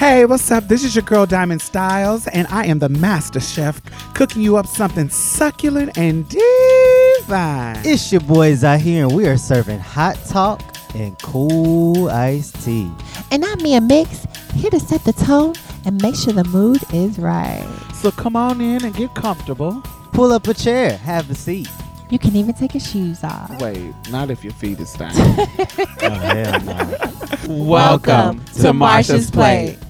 Hey, what's up? This is your girl Diamond Styles, and I am the master chef cooking you up something succulent and divine. It's your boys out here, and we are serving hot talk and cool iced tea. And I'm Mia Mix, here to set the tone and make sure the mood is right. So come on in and get comfortable. Pull up a chair, have a seat. You can even take your shoes off. Wait, not if your feet is down. Oh, hell no. Welcome to Marsha's Plate. The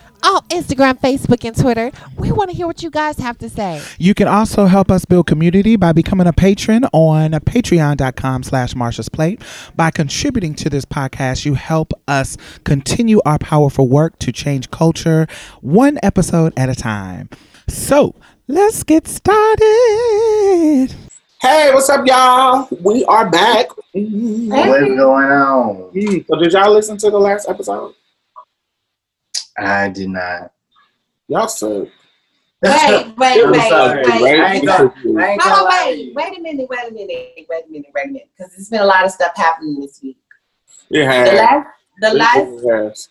On Instagram, Facebook, and Twitter, we want to hear what you guys have to say. You can also help us build community by becoming a patron on patreon.com slash Marsha's Plate. By contributing to this podcast, you help us continue our powerful work to change culture one episode at a time. So let's get started. Hey, what's up, y'all? We are back. What's going on? So, did y'all listen to the last episode? I did not. Y'all suck. Wait, wait, It was wait, something wait. great. I ain't gonna, I ain't gonna on, lie to wait, wait a minute, wait a minute, wait a minute, wait a minute, because there's been a lot of stuff happening this week. It The has. last, the last, It has.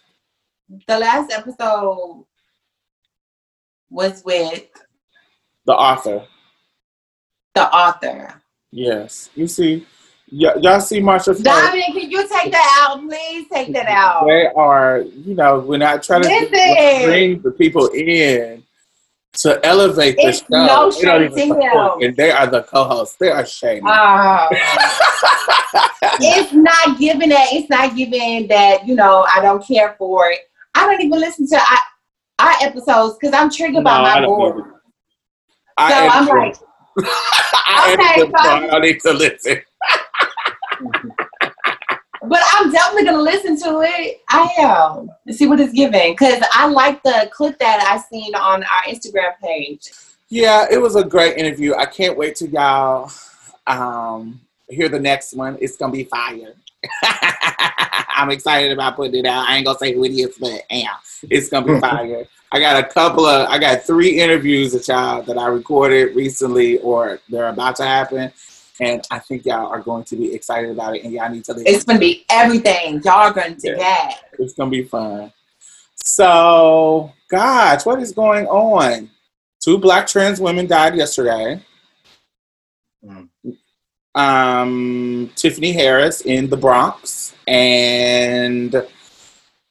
the last episode was with The author. the author. Yes. You see, y- y'all see Marsha Plate? Dominic, can you take that out, please? Take that out. They are, you know, when I try to Listen. bring the people in to elevate the It's show, no they don't even to support, him. and they are the co-hosts. They are shady. Uh, it's not giving that. It's not giving that. You know, I don't care for it. I don't even listen to our, our episodes because I'm triggered by my I board. I So I'm too. like, I Okay, too, so I need to listen. But I'm definitely gonna listen to it. I am and see what it's giving because I like the clip that I seen on our Instagram page. Yeah, it was a great interview. I can't wait to y'all um, hear the next one. It's gonna be fire. I'm excited about putting it out. I ain't gonna say who it is, but yeah, it's gonna be fire. I got a couple of, I got three interviews that y'all that I recorded recently, or they're about to happen, and I think y'all are going to be excited about it, and y'all need to listen. It's gonna be everything. Y'all are going to Yeah. get. It's gonna be fun. So, gosh, what is going on? Two black trans women died yesterday. Mm. Um, Tiffany Harris in the Bronx, and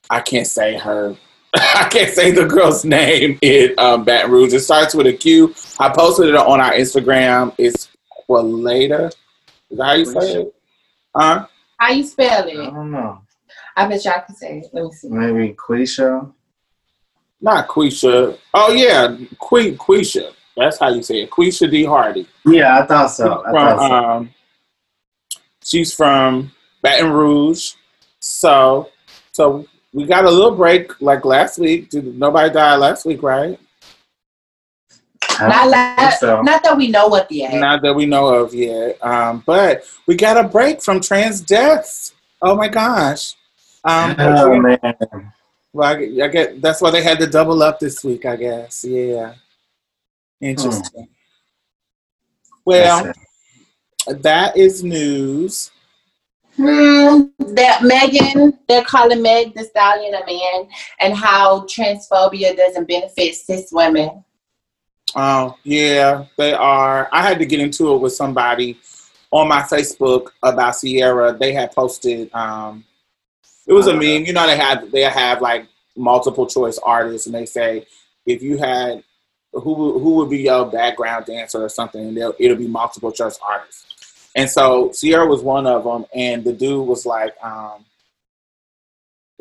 I can't say her. I can't say the girl's name in um, Baton Rouge. It starts with a Q. I posted it on our Instagram. It's well later. Is that how you say it? Huh? How you spell it? I don't know. I bet y'all can say it. Let me see. Maybe Quisha. Not Quisha. Oh yeah, Que- Quisha. That's how you say it. Quisha D. Hardy. Yeah, I thought so. I From, thought so. um, she's from Baton Rouge. So, so we got a little break like last week. Did nobody die last week, right? I Not, don't so. not that we know of yet. Not that we know of yet. Um, but we got a break from trans deaths. Oh my gosh. Um, Oh man, well, I, get- I get that's why they had to double up this week, I guess. Yeah. Interesting. Well, That's that is news. Hmm, that Megan, they're calling Meg Thee Stallion a man, and how transphobia doesn't benefit cis women. Oh, yeah, they are. I had to get into it with somebody on my Facebook about Ciara. They had posted um it was a meme. You know they have they have like multiple choice artists and they say if you had who would- who would be your background dancer or something and they'll, it'll be multiple choice artists. And so Ciara was one of them and the dude was like um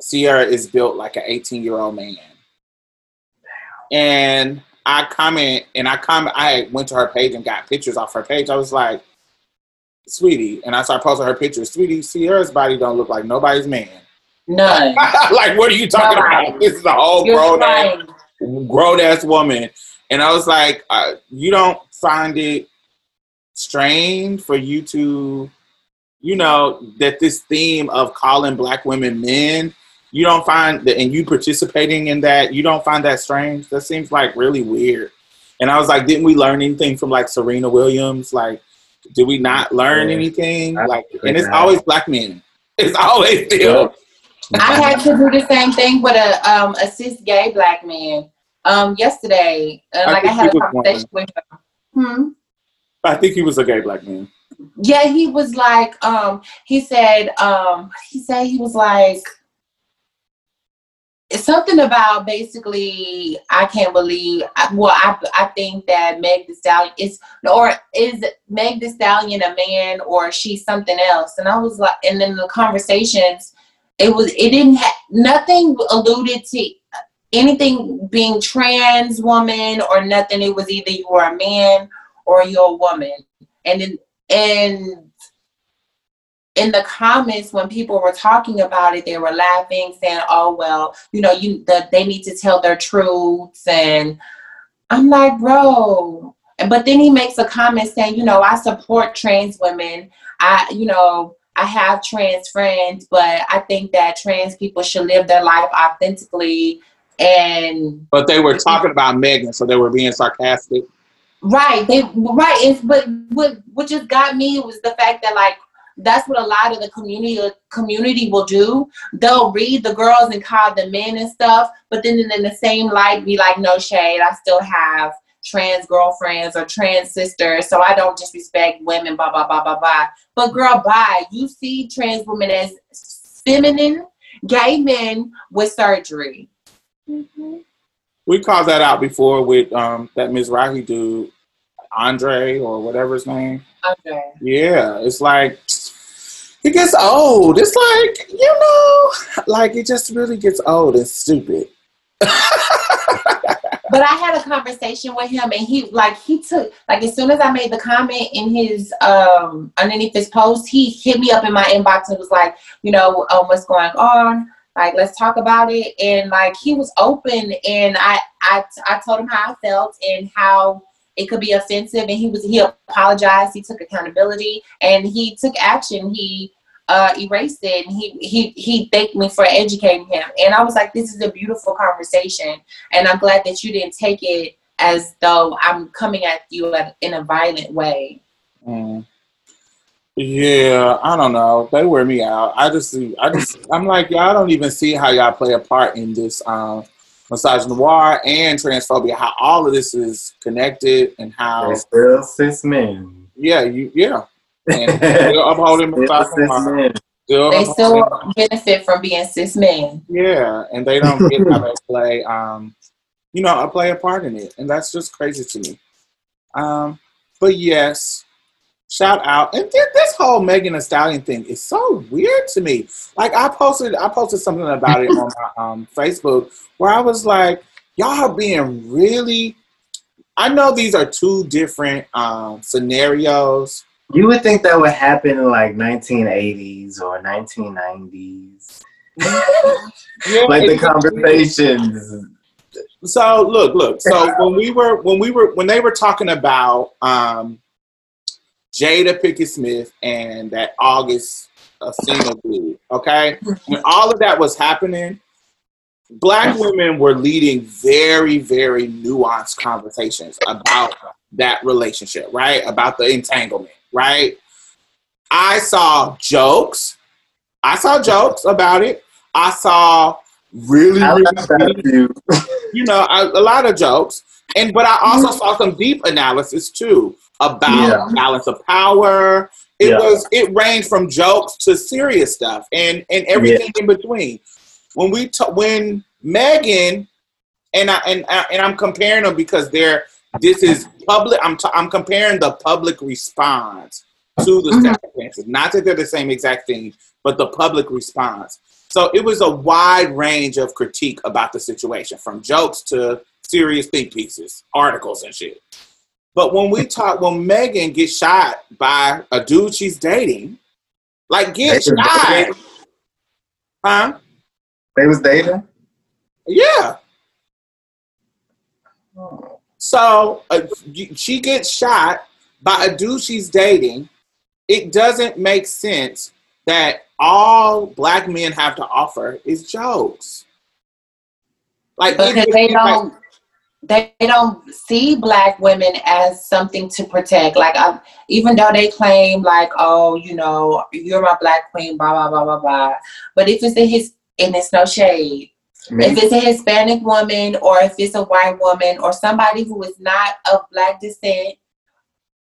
Ciara is built like an 18 year old man. And I comment and I comment I went to her page and got pictures off her page. I was like, sweetie, and I started posting her pictures. Sweetie, Ciara's body don't look like nobody's man. None. like, what are you talking about? This is a whole You're grown ass, grown ass woman. And I was like, uh, you don't find it strange for you to, you know, that this theme of calling black women men, you don't find that, and you participating in that, you don't find that strange? That seems like really weird. And I was like, didn't we learn anything from like Serena Williams? Like, did we not learn Yeah. anything? I Like, and it's not. always black men. It's always still. I had to do the same thing with a um a cis gay black man um yesterday. Uh, I like I had a he was one. conversation with him. Hmm. I think he was a gay black man. Yeah, he was like, um, he said, um, he said he was like, it's something about basically, I can't believe. Well, I I think that Meg Thee Stallion is, or is Meg Thee Stallion a man, or she's something else? And I was like, and then the conversations, it was, it didn't have nothing alluded to anything being trans woman or nothing. It was either you were a man or you're a woman, and then and in the comments when people were talking about it they were laughing saying oh well you know you that they need to tell their truths and i'm like bro but then he makes a comment saying you know i support trans women i you know i have trans friends but i think that trans people should live their life authentically and But they were talking about Megan, so they were being sarcastic. Right. They right. It's but what what just got me was the fact that like that's what a lot of the community community will do. They'll read the girls and call them men and stuff, but then in the same light be like, no shade. I still have trans girlfriends or trans sisters, so I don't disrespect women. Blah blah blah blah blah. But girl, bye. You see trans women as feminine gay men with surgery. We called that out before with um, that Ms. Rahi dude, Andre or whatever his name. Okay. Yeah, it's like it gets old. It's like you know, like it just really gets old and stupid. But I had a conversation with him, and he like he took like as soon as I made the comment in his um underneath his post, he hit me up in my inbox and was like, you know, um, what's going on? Like, let's talk about it. And like he was open, and I I I told him how I felt and how it could be offensive, and he was he apologized, he took accountability, and he took action. He uh, erased it, and he he he thanked me for educating him. And I was like, this is a beautiful conversation and I'm glad that you didn't take it as though I'm coming at you in a violent way. Mm. Yeah, I don't know. They wear me out. I just i just, I'm like, y'all don't even see how y'all play a part in this um, misogynoir and transphobia. How all of this is connected and how, They're still cis men. yeah, you, yeah, and still upholding Still massage cis noir. men. Still They still benefit from being cis men. Yeah, and they don't get how to play, um, you know, I play a part in it, and that's just crazy to me. Um, but yes, shout out, and th- this whole Megan Thee Stallion thing is so weird to me. Like I posted, I posted something about it on my um, Facebook where I was like, y'all are being really. I know these are two different um, scenarios. You would think that would happen in like 1980s or 1990s. Yeah, Like the conversations. So look, look. So when we were when we were when they were talking about um, Jada Pinkett Smith and that August uh, single dude, okay, when all of that was happening, black women were leading very very nuanced conversations about that relationship, right? About the entanglement, right? I saw jokes. I saw jokes about it. I saw really, I really you know, a, a lot of jokes. And but I also saw some deep analysis too about Yeah. balance of power. It Yeah. was it ranged from jokes to serious stuff and and everything in between. When we ta- when Megan and I and I, and I'm comparing them because they're this is public. I'm t- I'm comparing the public response to the Mhm. circumstances. Not that they're the same exact thing, but the public response. So it was a wide range of critique about the situation, from jokes to serious think pieces, articles and shit. But when we talk, when Megan gets shot by a dude she's dating, like get They shot, dating? huh? They was dating. Yeah. So uh, she gets shot by a dude she's dating. It doesn't make sense that all black men have to offer is jokes. Like because just they seems don't they don't see black women as something to protect. Like I, even though they claim like, oh, you know, you're my black queen, blah blah blah blah blah. But if it's a his and it's no shade. If it's a Hispanic woman or if it's a white woman or somebody who is not of black descent,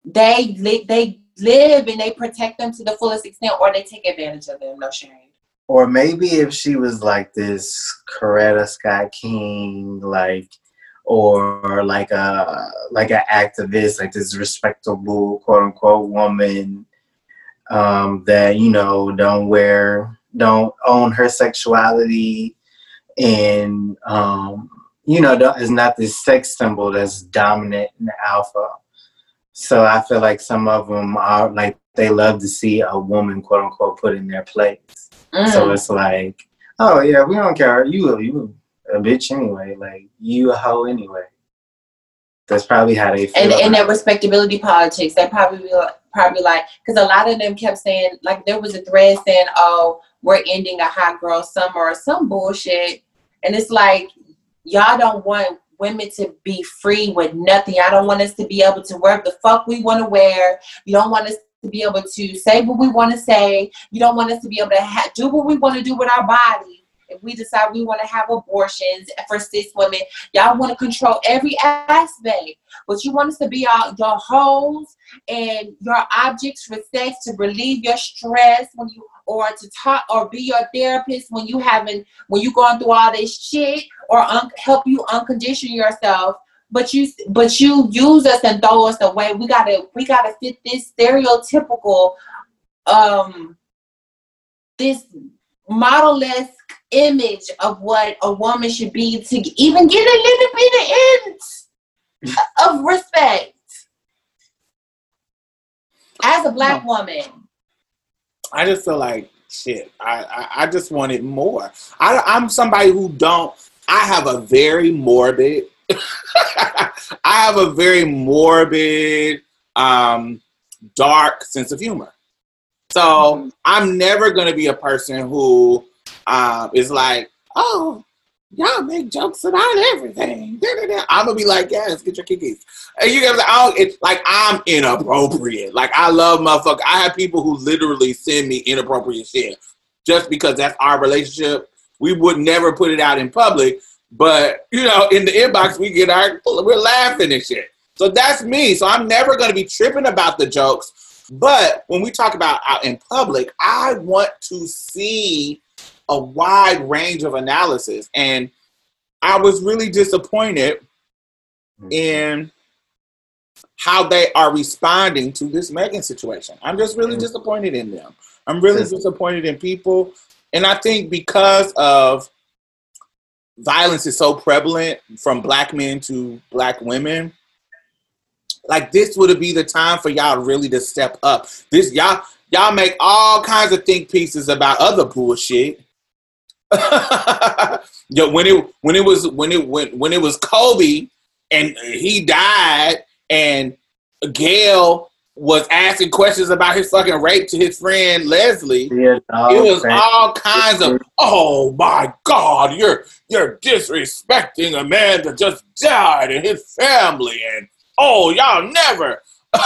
they li- they live and they protect them to the fullest extent or they take advantage of them. No shame. or maybe if she was like this Coretta Scott King, like, or like a like an activist, like this respectable quote unquote woman um, that you know don't wear, don't own her sexuality, and um, you know don't- is not this sex symbol that's dominant and alpha. So I feel like some of them are like they love to see a woman quote unquote put in their place. So Mm. it's like, oh yeah, we don't care. You you a bitch anyway. Like you a hoe anyway. That's probably how they feel. and their respectability politics. They probably probably like because a lot of them kept saying like there was a thread saying, "Oh, we're ending a hot girl summer" or some bullshit, and it's like y'all don't want women to be free with nothing. Y'all don't want us to be able to wear the fuck we want to wear. You don't want us to be able to say what we want to say. You don't want us to be able to ha- do what we want to do with our body. If we decide we want to have abortions for cis women, y'all want to control every aspect. But you want us to be our, your holes and your objects for sex to relieve your stress when you or to talk or be your therapist when you having when you going through all this shit or un- help you uncondition yourself but you but you use us and throw us away we gotta we gotta fit this stereotypical um this model-esque image of what a woman should be to even get a little bit of inch of respect as a black woman. I just feel like shit. I, I, I just wanted more. I, I'm somebody who don't. I have a very morbid. I have a very morbid, um, dark sense of humor. So I'm never gonna be a person who um, is like, oh, y'all make jokes about everything. I'm gonna be like, yes, get your kickies. And you guys, don't, it's like I'm inappropriate. Like I love motherfucker. I have people who literally send me inappropriate shit just because that's our relationship. We would never put it out in public, but you know, in the inbox we get our we're laughing and shit. So that's me. So I'm never gonna be tripping about the jokes. But when we talk about out in public, I want to see a wide range of analysis. And I was really disappointed in how they are responding to this Megan situation. I'm just really Mm. disappointed in them. I'm really Yes. disappointed in people. And I think because of violence is so prevalent from black men to black women, like this would be the time for y'all really to step up. This y'all y'all make all kinds of think pieces about other bullshit. Yo, when it when it was when it when when it was Kobe and he died and Gayle was asking questions about his fucking rape to his friend Leslie. Yeah, dog, It was man. all kinds of oh my god, you're you're disrespecting a man that just died and his family and oh y'all never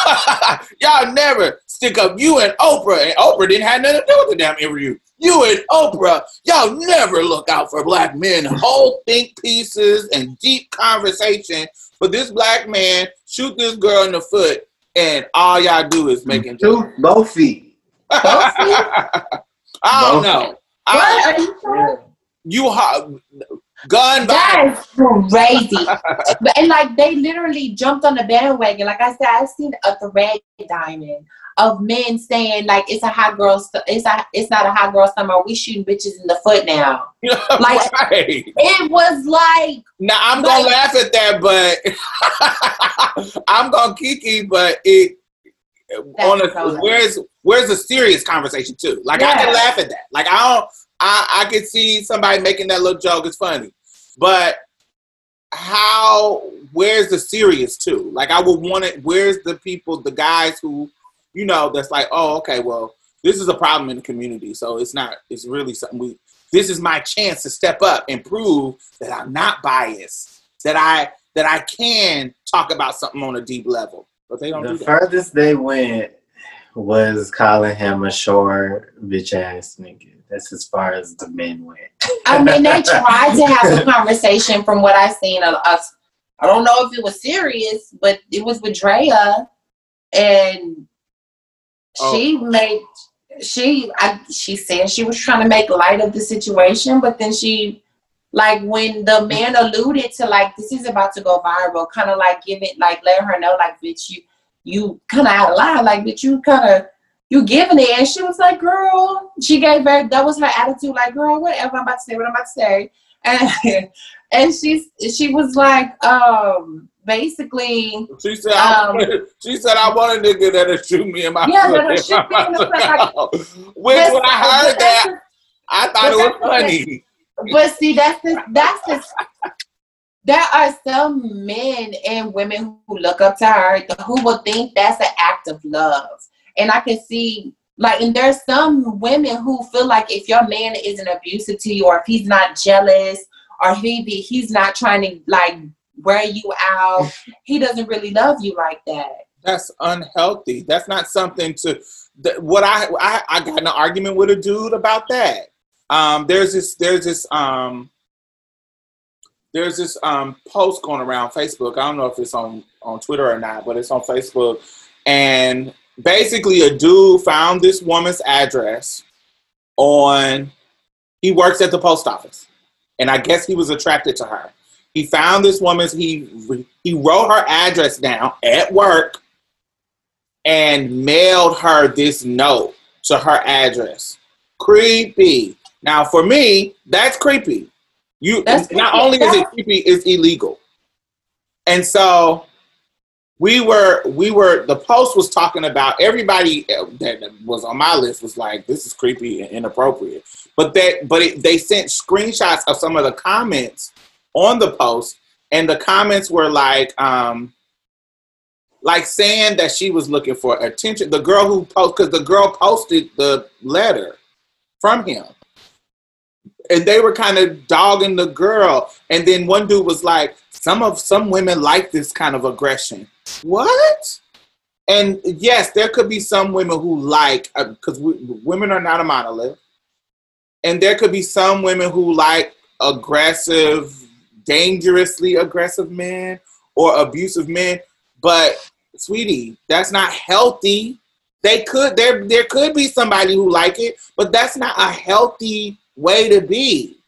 y'all never stick up you and Oprah and Oprah didn't have nothing to do with the damn interview. You and Oprah, y'all never look out for black men. Whole think pieces and deep conversation. But this black man shoot this girl in the foot and all y'all do is making jokes. Two, both feet. I don't Both. know. What I, are you talking you ha- gun violence. That's crazy. And like they literally jumped on the bandwagon. Like I said, I've seen a thread diamond of men saying like it's a hot girl, st- it's a, it's not a hot girl summer. We shooting bitches in the foot now. Like- right. It was like Now I'm gonna laugh at that, but I'm gonna kiki, but it on a, so- where's where's the serious conversation too? Like I can laugh at that. Like I don't I I could see somebody making that little joke, it's funny. But how where's the serious too? Like I would want it where's the people, the guys who, you know, that's like, oh, okay, well, this is a problem in the community. So it's not it's really something we this is my chance to step up and prove that I'm not biased, that I that I can talk about something on a deep level. But they don't The do that. furthest they went was calling him a short bitch ass nigga. That's as far as the men went. I mean, they tried to have a conversation from what I've seen. Of us, I don't know if it was serious, but it was with Drea, and oh. she made she I she said she was trying to make light of the situation, but then she like when the man alluded to like this is about to go viral, kind of like give it like let her know like bitch you you kind of out of line like bitch you kind of you giving it and she was like girl she gave her that was her attitude like girl whatever I'm about to say what I'm about to say and and she she was like um basically She said, I, Um, she said, I want a nigga that'll shoot me in my Yeah, foot. that'll shoot me in the foot, like- Which when I heard that, I thought it was the funny. But see, that's the that's the. There are some men and women who look up to her who will think that's an act of love, and I can see like, and there's some women who feel like if your man isn't abusive to you, or if he's not jealous, or he be, he's not trying to like wear you out, he doesn't really love you like that. That's unhealthy. That's not something to. What I, I I got an argument with a dude about that. Um, there's this there's this um there's this um post going around Facebook. I don't know if it's on on Twitter or not, but it's on Facebook. And basically, a dude found this woman's address on. He works at the post office, and I guess he was attracted to her. He found this woman's. He he wrote her address down at work, and mailed her this note to her address. Creepy. Now, for me, that's creepy. You That's not creepy. only is it creepy, it's illegal. And so we were we were the post was talking about everybody that was on my list was like this is creepy and inappropriate. But that but it, they sent screenshots of some of the comments on the post, and the comments were like um like saying that she was looking for attention. The girl who post because the girl posted the letter from him and they were kind of dogging the girl. And then one dude was like, "Some of some women like this kind of aggression." What? And yes, there could be some women who like uh, because women are not a monolith, and there could be some women who like aggressive, dangerously aggressive men or abusive men. But sweetie, that's not healthy. They could there there could be somebody who like it, but that's not a healthy way to be.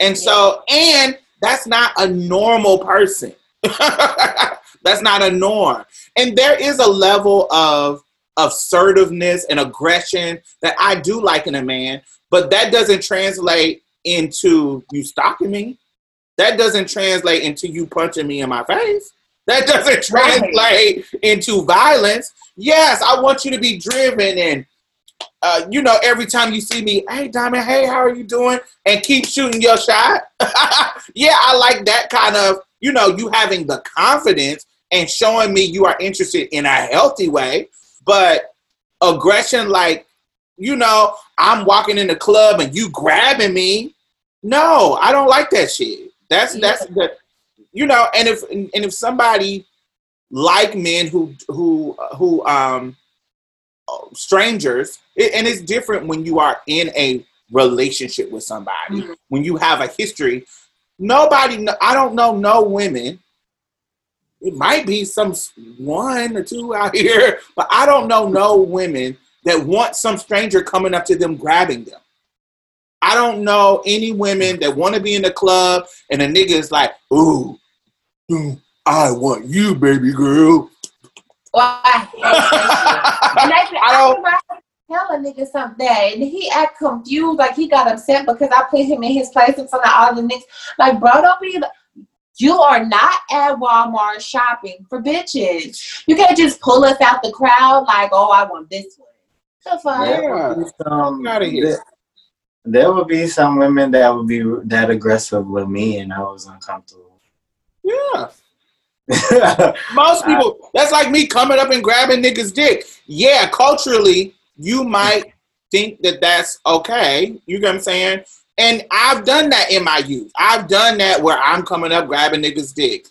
And so, and that's not a normal person. that's not a norm. And there is a level of assertiveness and aggression that I do like in a man, but that doesn't translate into you stalking me. That doesn't translate into you punching me in my face. That doesn't Right. translate into violence. Yes, I want you to be driven and uh, you know, every time you see me, hey Diamond, hey, how are you doing? And keep shooting your shot. yeah, I like that kind of, you know, you having the confidence and showing me you are interested in a healthy way. But aggression, like, you know, I'm walking in the club and you grabbing me. No, I don't like that shit. That's that's the, you know, and if and if somebody like men who who who um strangers it, and it's different when you are in a relationship with somebody Mhm. when you have a history nobody i don't know no women it might be some one or two out here but i don't know no women that want some stranger coming up to them grabbing them i don't know any women that want to be in the club and a nigga is like ooh, ooh, i want you baby girl Well, I that. And I I don't- I tell a nigga something and he act confused, like he got upset because I put him in his place in front of all the niggas. Like, bro, don't be. You are not at Walmart shopping for bitches. You can't just pull us out the crowd like, oh, I want this one. The fuck? Yeah. Outta here. there, there would be some women that would be that aggressive with me, and I was uncomfortable. Yeah. Most people, that's like me coming up and grabbing niggas' dick. Yeah, culturally, you might think that that's okay. You get what I'm saying? And I've done that in my youth. I've done that where I'm coming up grabbing niggas' dick.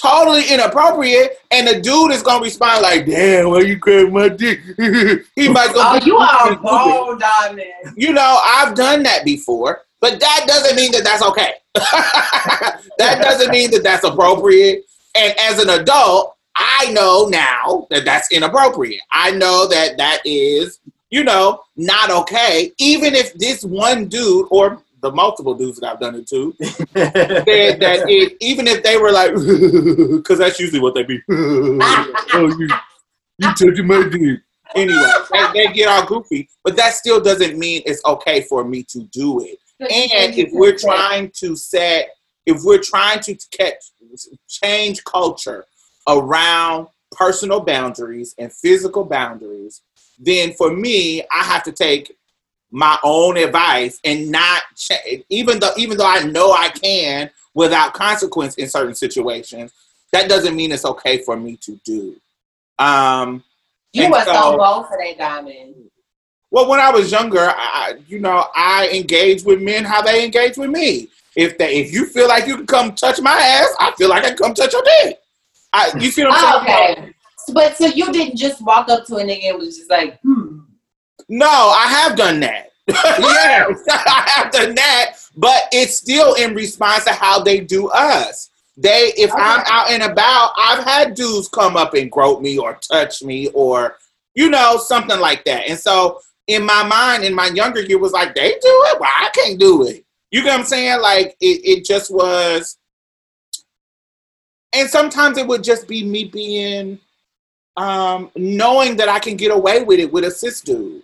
Totally inappropriate, and the dude is gonna respond like, "Damn, why you grabbing my dick?" he might go, Oh, you are bold, diamond. you know, I've done that before, but that doesn't mean that that's okay. that doesn't mean that that's appropriate. And as an adult, I know now that that's inappropriate. I know that that is, you know, not okay. Even if this one dude or the multiple dudes that I've done it to said that it, even if they were like, because that's usually what they be. oh, you, you touching my dick. Anyway, they, they get all goofy, but that still doesn't mean it's okay for me to do it. And if we're trying to set, if we're trying to catch, change culture around personal boundaries and physical boundaries, then for me, I have to take my own advice and not cha- even though even though I know I can without consequence in certain situations. That doesn't mean it's okay for me to do. Um, You was so- so bold that diamond. well, when I was younger, I, I- you know, I engaged with men how they engage with me. If they, if you feel like you can come touch my ass, I feel like I can come touch your dick. I, you see what I'm Oh, saying? okay. But so you didn't just walk up to a nigga and was just like, hmm. No, I have done that. yes, I have done that, but it's still in response to how they do us. They, if I'm out and about, I've had dudes come up and grope me or touch me or, you know, something like that. And so in my mind, in my younger year, was like, they do it, well, I can't do it. You get what I'm saying? Like it, it just was. And sometimes it would just be me being, um, knowing that I can get away with it with a cis dude.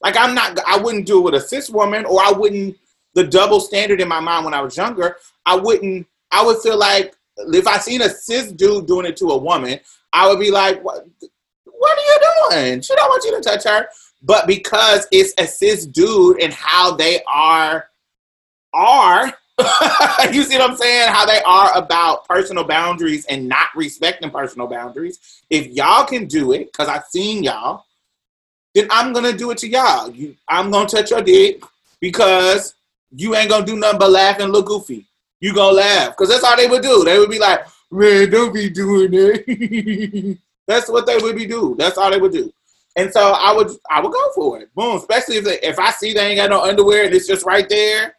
Like I'm not, I wouldn't do it with a cis woman, or I wouldn't. The double standard in my mind when I was younger, I wouldn't. I would feel like if I seen a cis dude doing it to a woman, I would be like, "What? What are you doing? She don't want you to touch her." But because it's a cis dude and how they are, are you see what I'm saying? How they are about personal boundaries and not respecting personal boundaries. If y'all can do it, because I've seen y'all, then I'm gonna do it to y'all. You, I'm gonna touch your dick because you ain't gonna do nothing but laugh and look goofy. You gonna laugh because that's all they would do. They would be like, "Man, don't be doing that." that's what they would be do. That's all they would do. And so I would, I would go for it. Boom. Especially if they, if I see they ain't got no underwear and it's just right there.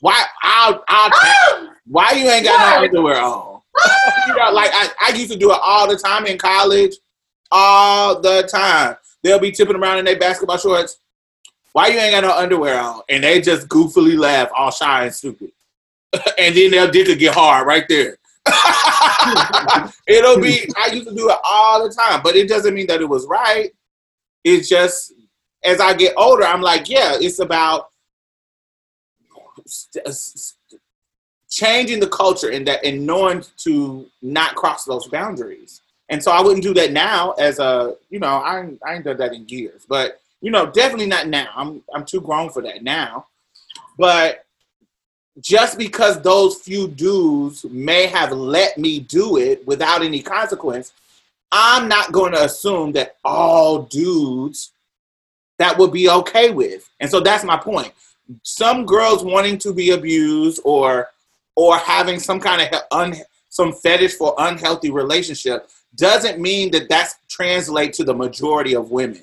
Why? I'll, I'll. why you ain't got no underwear on? Ah! you know, like I, I used to do it all the time in college, all the time. They'll be tipping around in their basketball shorts. Why you ain't got no underwear on? And they just goofily laugh, all shy and stupid. and then their dick will get hard right there. It'll be. I used to do it all the time, but it doesn't mean that it was right. It's just as I get older, I'm like, yeah, it's about Uh, changing the culture and that and knowing to not cross those boundaries. And so I wouldn't do that now as a, you know, I I ain't done that in years, but you know, definitely not now. I'm I'm too grown for that now. But just because those few dudes may have let me do it without any consequence, I'm not going to assume that all dudes that would be okay with. And so that's my point. Some girls wanting to be abused or or having some kind of un, some fetish for unhealthy relationship doesn't mean that that's translate to the majority of women.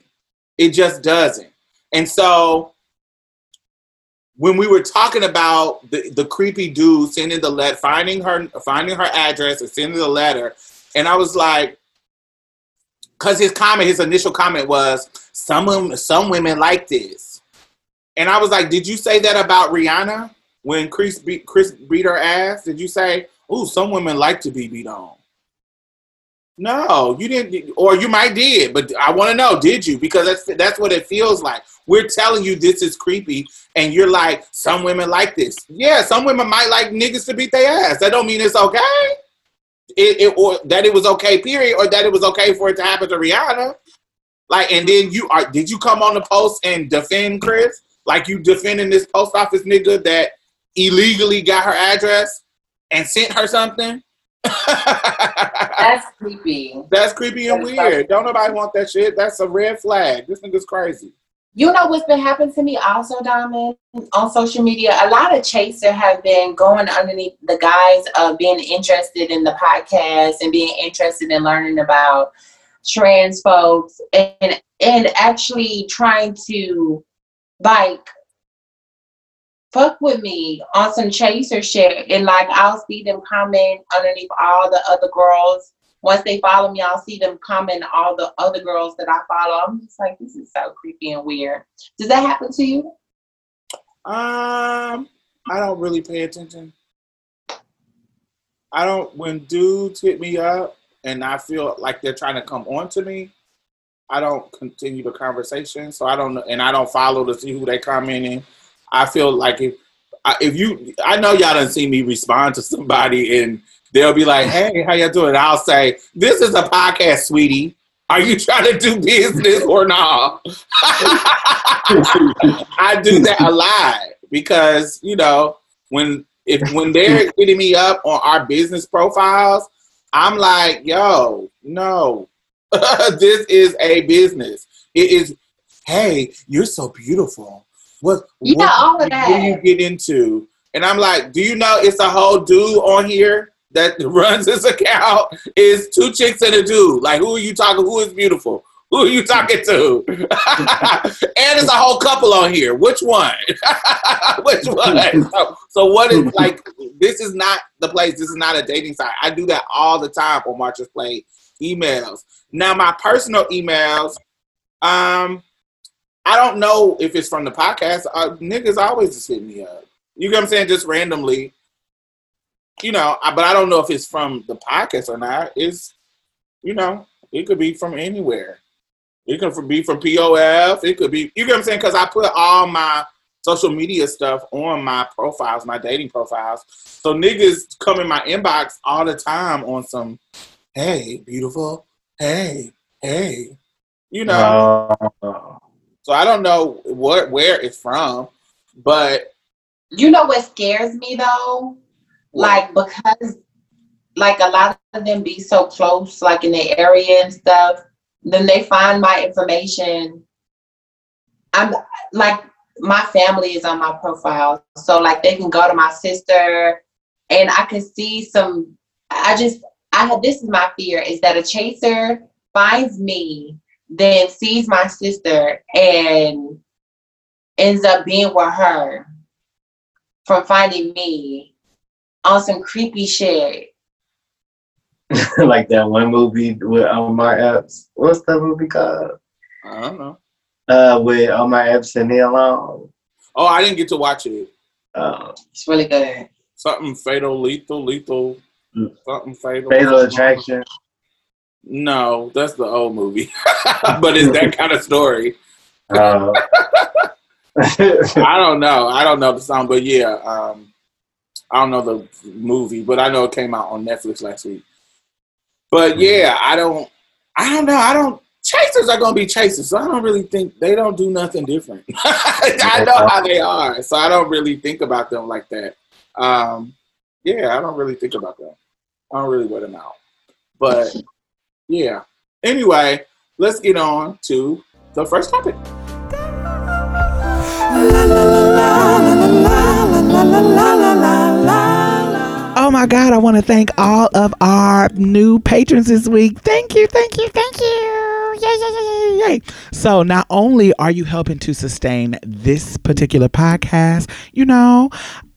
It just doesn't. And so when we were talking about the, the creepy dude sending the let finding her finding her address and sending the letter, and I was like, because his comment, his initial comment was, some some women like this, and I was like, did you say that about Rihanna when Chris beat Chris beat her ass? Did you say, oh, some women like to be beat on? No, you didn't, or you might did, but I want to know, did you? Because that's that's what it feels like. We're telling you this is creepy, and you're like, some women like this. Yeah, some women might like niggas to beat their ass. That don't mean it's okay. It, it or that it was okay, period, or that it was okay for it to happen to Rihanna. Like, and then you are did you come on the post and defend Chris? Like you defending this post office nigga that illegally got her address and sent her something? That's creepy. That's creepy and weird. Don't nobody want that shit. That's a red flag. This nigga's crazy. You know what's been happening to me also, Diamond, on social media? A lot of chaser have been going underneath the guise of being interested in the podcast and being interested in learning about trans folks and and actually trying to like fuck with me on some chaser shit. And like I'll see them comment underneath all the other girls. Once they follow me, I'll see them comment all the other girls that I follow. I'm just like, this is so creepy and weird. Does that happen to you? Um, I don't really pay attention. I don't when dudes hit me up and I feel like they're trying to come on to me, I don't continue the conversation. So I don't and I don't follow to see who they commenting. I feel like if if you I know y'all done see me respond to somebody and they'll be like, Hey, how y'all doing? I'll say, This is a podcast, sweetie. Are you trying to do business or not? I do that a lot because you know when if when they're hitting me up on our business profiles, I'm like, yo, no, this is a business. It is. Hey, you're so beautiful. What? Yeah, what, all of what that. do you get into? And I'm like, do you know it's a whole dude on here that runs this account? Is two chicks and a dude. Like, who are you talking? Who is beautiful? Who are you talking to? and there's a whole couple on here. Which one? Which one? So, so what is like? This is not the place. This is not a dating site. I do that all the time on Marsha's Plate emails. Now my personal emails, um, I don't know if it's from the podcast. Uh, niggas always just hit me up. You get what I'm saying? Just randomly. You know, I, but I don't know if it's from the podcast or not. It's, you know, it could be from anywhere. It could be from POF. It could be, you get what I'm saying? Because I put all my social media stuff on my profiles, my dating profiles. So niggas come in my inbox all the time on some, hey, beautiful, hey, hey, you know. Oh. So I don't know what where it's from, but You know what scares me though? Like because like a lot of them be so close, like in the area and stuff, then they find my information. I'm like my family is on my profile. So like they can go to my sister and I can see some I just I have this is my fear is that a chaser finds me, then sees my sister and ends up being with her from finding me on some creepy shit. like that one movie with Omar Epps. What's that movie called? I don't know. Uh, with Omar Epps and Nia Long. Oh, I didn't get to watch it. Oh. It's really good. Something fatal, lethal, lethal. Something fatal. Fatal Attraction. No, that's the old movie, but it's that kind of story. Uh, I don't know. I don't know the song, but yeah, um, I don't know the movie, but I know it came out on Netflix last week. But yeah, I don't. I don't know. I don't. Chasers are gonna be chasers, so I don't really think they don't do nothing different. I know how they are, so I don't really think about them like that. Um, yeah, I don't really think about them. I don't really wear them out. But yeah. Anyway, let's get on to the first topic. Oh my God, I want to thank all of our new patrons this week. Thank you, thank you, thank you. Yay, yay, yay, yay. So, not only are you helping to sustain this particular podcast, you know,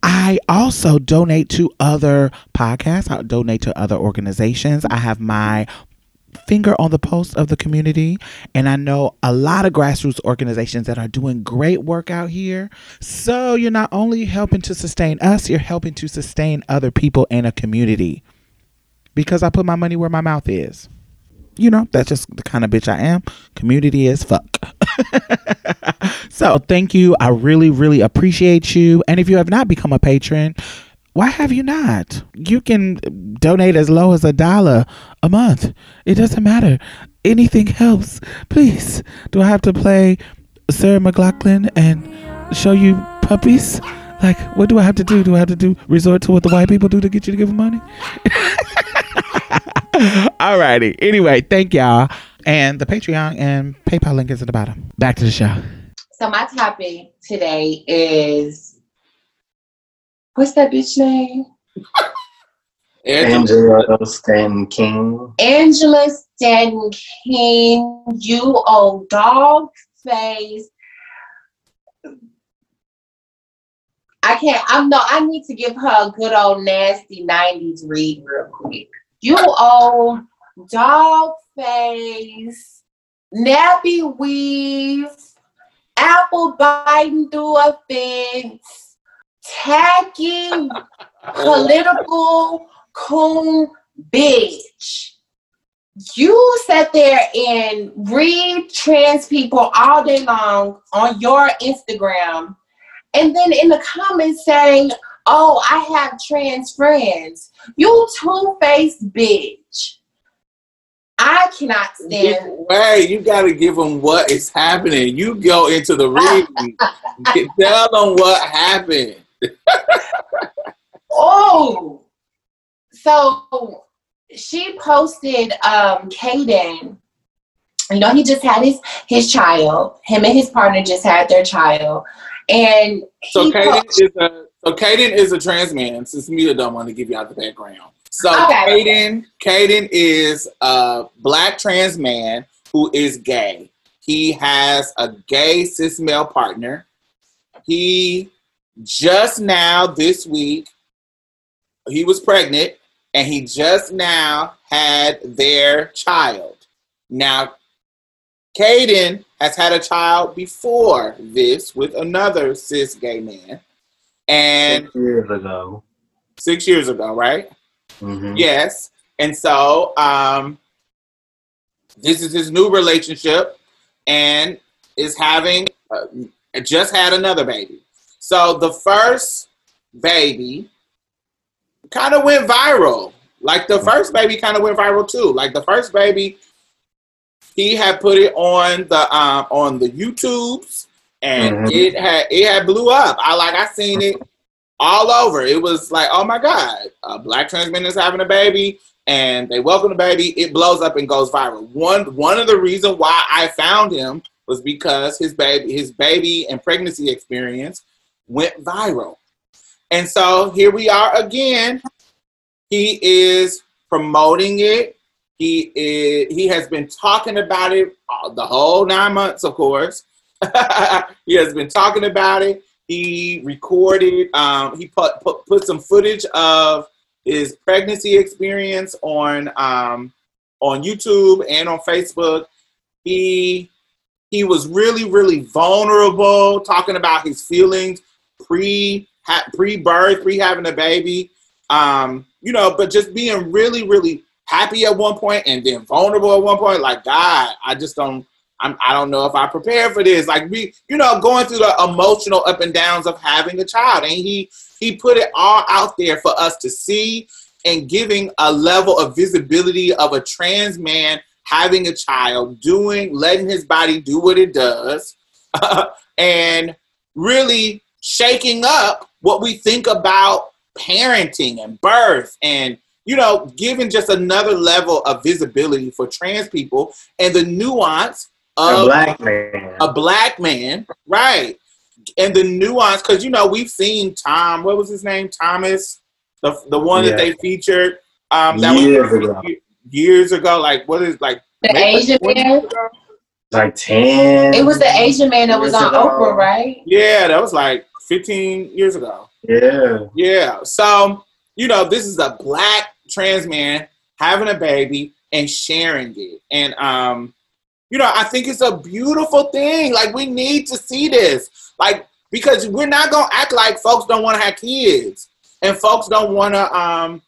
I also donate to other podcasts, I donate to other organizations. I have my finger on the pulse of the community. And I know a lot of grassroots organizations that are doing great work out here. So you're not only helping to sustain us, you're helping to sustain other people in a community. Because I put my money where my mouth is. You know, that's just the kind of bitch I am. Community is fuck. so thank you. I really, really appreciate you. And if you have not become a patron, why have you not? You can donate as low as a dollar a month. It doesn't matter. Anything helps. Please. Do I have to play Sarah McLachlan and show you puppies? Like, what do I have to do? Do I have to do resort to what the white people do to get you to give them money? Alrighty. Anyway, thank y'all. And the Patreon and PayPal link is at the bottom. Back to the show. So my topic today is what's that bitch name? Angela, Angela Stanton King. Angela Stanton King, you old dog face. I can't, I'm no, I need to give her a good old nasty 90s read real quick. You old dog face, nappy weave, apple biting through a fence, tacky political coon bitch. You sat there and read trans people all day long on your Instagram, and then in the comments saying, Oh, I have trans friends. You two faced bitch. I cannot stand. Wait, you got to give them what is happening. You go into the reading, tell them what happened. Oh, so she posted um Kayden. You know, he just had his his child. Him and his partner just had their child, and So he Kayden po- is a so Kayden is a trans man. Since Mia don't want to give you out the background. So Okay. Kayden Kayden is a black trans man who is gay. He has a gay cis male partner. He just now this week he was pregnant and he just now had their child. Now Kayden has had a child before this with another cis gay man. And Six years ago. six years ago, right? Mhm. Yes. And so um, this is his new relationship and is having uh, just had another baby. So the first baby kind of went viral. Like the first baby kind of went viral too. Like the first baby, he had put it on the um, on the YouTubes, and Mhm. it had it had blew up. I like I seen it all over. It was like, oh my god, a black trans man is having a baby, and they welcome the baby. It blows up and goes viral. One one of the reasons why I found him was because his baby his baby and pregnancy experience went viral, and so here we are again. He is promoting it. He is he has been talking about it the whole nine months, of course. he has been talking about it. He recorded. Um, he put, put put some footage of his pregnancy experience on um, on YouTube and on Facebook. He he was really really vulnerable, talking about his feelings pre ha, pre birth, pre having a baby. Um, you know, but just being really really happy at one point and then vulnerable at one point. Like God, I just don't. I'm, I don't know if I prepared for this. Like we, you know, going through the emotional up and downs of having a child, and he he put it all out there for us to see, and giving a level of visibility of a trans man having a child, doing, letting his body do what it does, and really shaking up what we think about parenting and birth and you know, giving just another level of visibility for trans people and the nuance A black man. a black man, right? And the nuance, because you know we've seen Tom. What was his name? Thomas, the the one that they featured. Um, that Years was ago. years ago. Like what is like The Asian 20 man. like 10. It was the Asian man that was on ago. Oprah, right? Yeah, that was like 15 years ago. Yeah. Yeah. So, you know, this is a black trans man having a baby and sharing it. And um, you know, I think it's a beautiful thing. Like we need to see this. Like because we're not going to act like folks don't want to have kids and folks don't want to um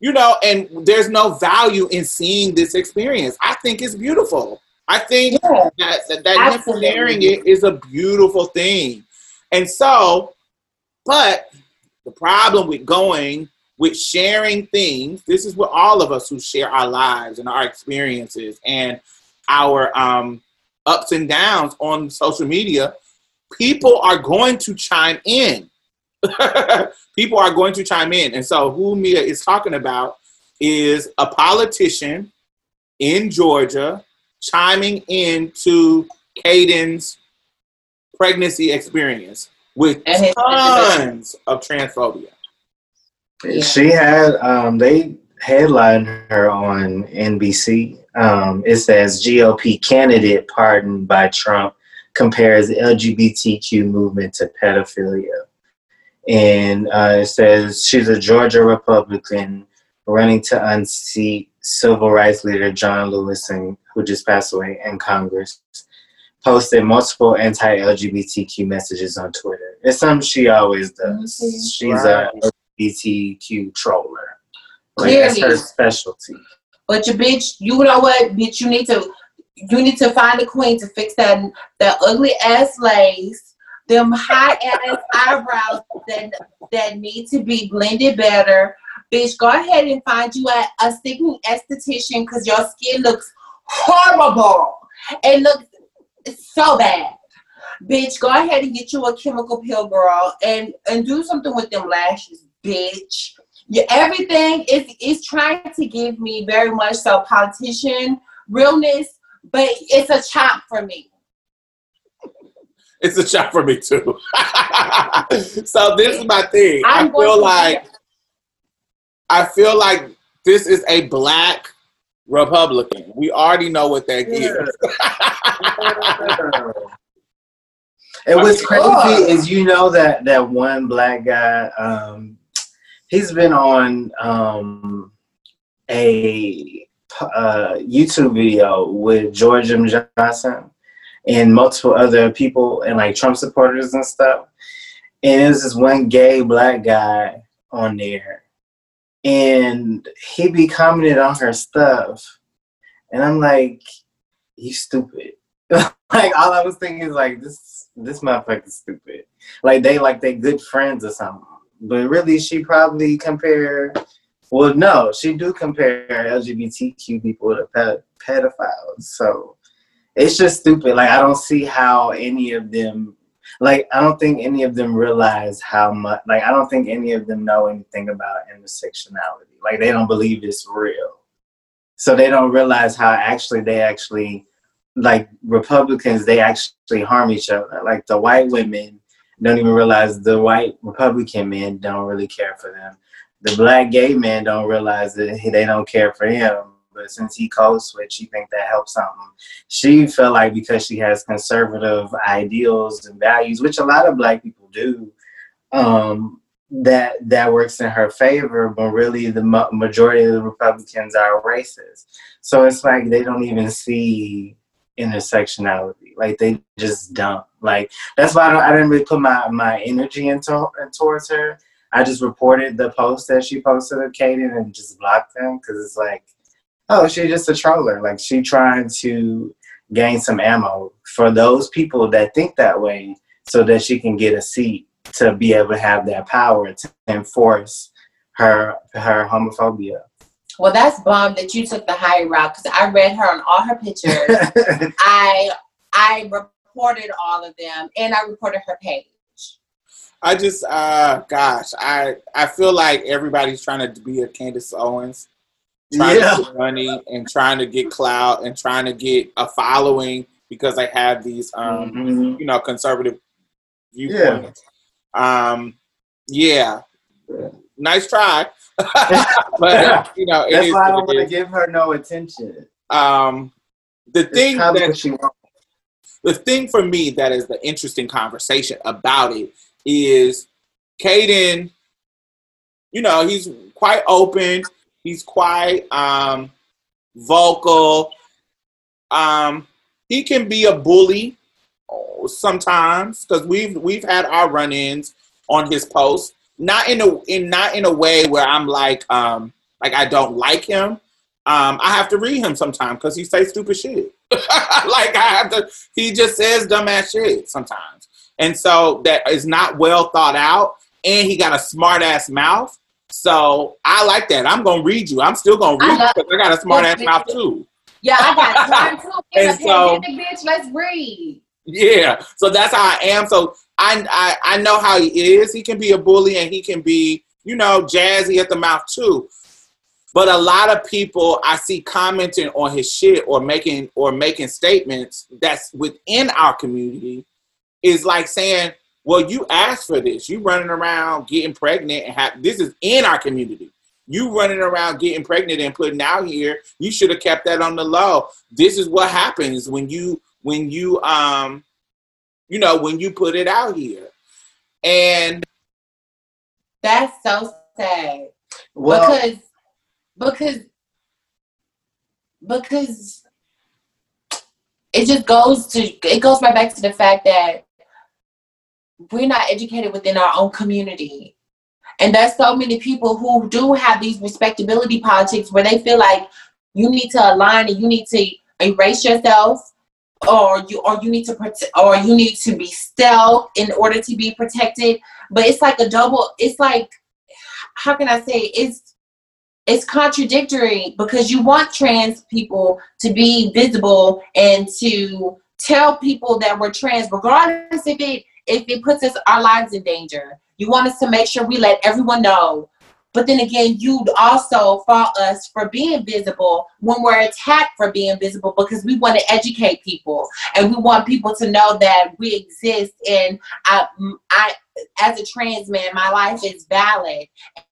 you know, and there's no value in seeing this experience. I think it's beautiful. I think Yeah. that that, that sharing it is a beautiful thing. And so, but the problem with going with sharing things, this is what all of us who share our lives and our experiences and our um, ups and downs on social media, people are going to chime in. people are going to chime in. And so, who Mia is talking about is a politician in Georgia chiming into Kayden's pregnancy experience with tons of transphobia. She had um they headlined her on NBC. Um, it says GOP candidate pardoned by Trump compares LGBTQ movement to pedophilia. And uh, it says she's a Georgia Republican running to unseat civil rights leader John Lewis, and, who just passed away in Congress. Posted multiple anti-LGBTQ messages on Twitter. It's something she always does. She's Right. a LGBTQ troller. Like that's her specialty. But you bitch, you know what, bitch, you need to you need to find a queen to fix that that ugly ass lace, them high ass eyebrows that that need to be blended better. Bitch, go ahead and find you a, a sickening esthetician because your skin looks horrible. It looks so bad. Bitch, go ahead and get you a chemical peel girl and and do something with them lashes, bitch yeah, everything is is trying to give me very much so politician realness, but it's a chop for me. It's a shot for me too. so this is my thing. I I'm going feel like I feel like this is a black Republican. We already know what that that is. And what's crazy is you know that that one black guy, um, he's been on um, a uh, YouTube video with George M. Johnson and multiple other people and like Trump supporters and stuff. And there's this one gay black guy on there, and he be commenting on her stuff, and I'm like, you stupid. like all I was thinking is like this this motherfucker's stupid. Like they like they good friends or something. But really she probably compare well no, she do compare LGBTQ people to ped- pedophiles. So it's just stupid. Like I don't see how any of them like I don't think any of them realize how much like I don't think any of them know anything about intersectionality. Like they don't believe it's real. So they don't realize how actually they actually like Republicans, they actually harm each other. Like the white women don't even realize the white Republican men don't really care for them. The black gay men don't realize that they don't care for him. But since he code switch, she think that helps something. She felt like because she has conservative ideals and values, which a lot of black people do, um, that that works in her favor. But really, the ma- majority of the Republicans are racist. So it's like they don't even see intersectionality. Like they just don't. Like that's why I, don't, I didn't really put my my energy into towards her. I just reported the post that she posted of Kayden and just blocked them because it's like, oh, she's just a troller. Like she trying to gain some ammo for those people that think that way, so that she can get a seat to be able to have that power to enforce her her homophobia. Well, that's bomb that you took the high route because I read her on all her pictures. I I reported all of them and I reported her page. I just, uh, gosh, I I feel like everybody's trying to be a Candace Owens, trying Yeah. to get money and trying to get clout and trying to get a following because they have these, um, Mhm. you know, conservative viewpoints. Um, yeah, Yeah. nice try, but you know, it That's is why I don't want to give her no attention. Um, the It's thing probably that she wants. The thing for me that is the interesting conversation about it is Kayden, you know, he's quite open, he's quite um vocal. Um he can be a bully sometimes because we've we've had our run-ins on his post. Not in a in not in a way where I'm like um like I don't like him, um, I have to read him sometimes because he says stupid shit. like I have to, he just says dumbass shit sometimes, and so that is not well thought out. And he got a smart ass mouth, so I like that. I'm gonna read you. I'm still gonna read because I got a smart ass mouth too. Yeah, I got time too. And so- pandemic, bitch, let's read. Yeah, so that's how I am. So I, I I know how he is. He can be a bully and he can be, you know, jazzy at the mouth too. But a lot of people I see commenting on his shit or making or making statements that's within our community is like saying, "Well, you asked for this. You running around getting pregnant and have this is in our community. You running around getting pregnant and putting out here. You should have kept that on the low. This is what happens when you when you um you know when you put it out here and That's so sad. Well, because because because it just goes to it goes right back to the fact that we're not educated within our own community. And there's so many people who do have these respectability politics where they feel like you need to align and you need to erase yourself or you or you need to prote- or you need to be stealth in order to be protected. But it's like a double it's like how can i say it's it's contradictory because you want trans people to be visible and to tell people that we're trans regardless if it if it puts us our lives in danger. You want us to make sure we let everyone know but then again you'd also fault us for being visible when we're attacked for being visible because we want to educate people and we want people to know that we exist and I, I as a trans man my life is valid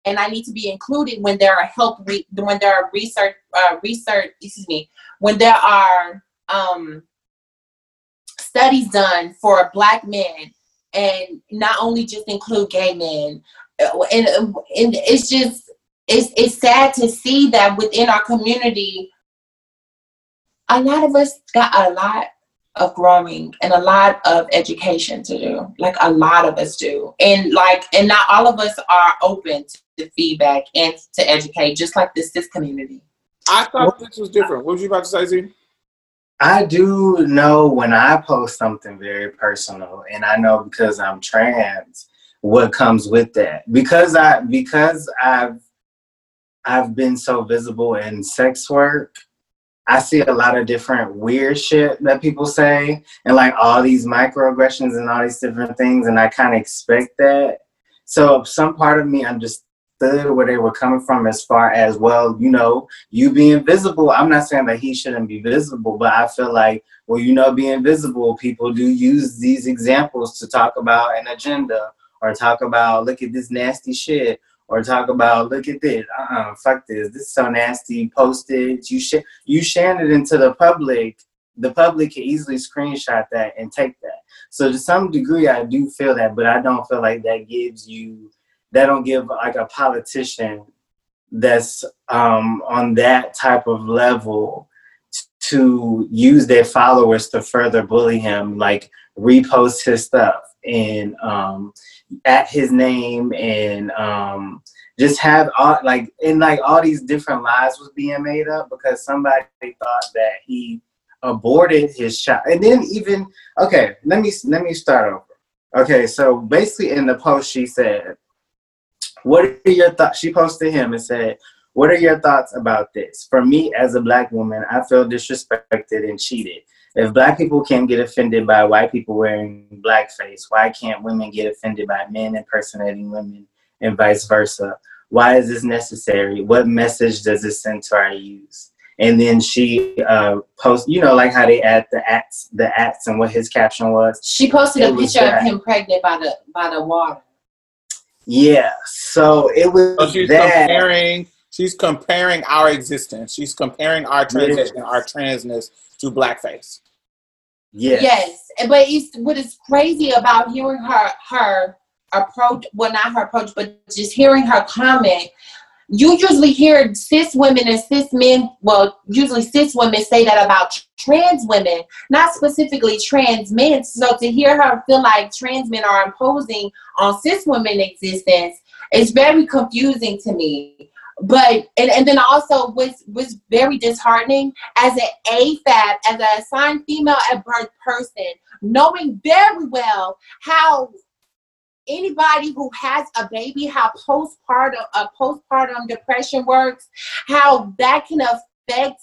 and I need to be included when there are help re- when there are research uh, research excuse me when there are um, studies done for black men and not only just include gay men and, and it's just it's it's sad to see that within our community a lot of us got a lot of growing and a lot of education to do like a lot of us do. And like and not all of us are open to feedback and to educate just like this cis community. I thought this was different. What was you about to say z? I do know when I post something very personal, and I know because I'm trans, what comes with that. Because I because I've I've been so visible in sex work, I see a lot of different weird shit that people say, and like all these microaggressions and all these different things, and I kind of expect that. So some part of me understood where they were coming from as far as well, you know, you being visible. I'm not saying that he shouldn't be visible, but I feel like, well, you know, being visible, people do use these examples to talk about an agenda or talk about look at this nasty shit or talk about look at this. Uh-uh, fuck this. This is so nasty. Post it. You sh- you sharing it into the public. The public can easily screenshot that and take that. So to some degree, I do feel that, but I don't feel like that gives you that don't give like a politician that's um, on that type of level to use their followers to further bully him, like repost his stuff and um, at his name and um, just have all like and like all these different lies was being made up because somebody thought that he aborted his child and then even okay let me let me start over okay so basically in the post she said what are your thoughts? She posted him and said, What are your thoughts about this? For me, as a black woman, I feel disrespected and cheated. If black people can't get offended by white people wearing blackface, why can't women get offended by men impersonating women and vice versa? Why is this necessary? What message does it send to our youth? And then she uh, post, you know, like how they add the acts, the acts, and what his caption was. she posted It a picture that. of him pregnant by the by the water Yeah, so it was so she's that. comparing she's comparing our existence she's comparing our transition our transness to blackface Yes. Yes, but it's what is crazy about hearing her her approach. Well, not her approach, but just hearing her comment. You usually hear cis women and cis men. Well, usually cis women say that about trans women, not specifically trans men. So to hear her feel like trans men are imposing on cis women existence is very confusing to me. But and, and then also was was very disheartening as an AFAB, as an assigned female at birth person, knowing very well how anybody who has a baby, how postpartum a postpartum depression works, how that can affect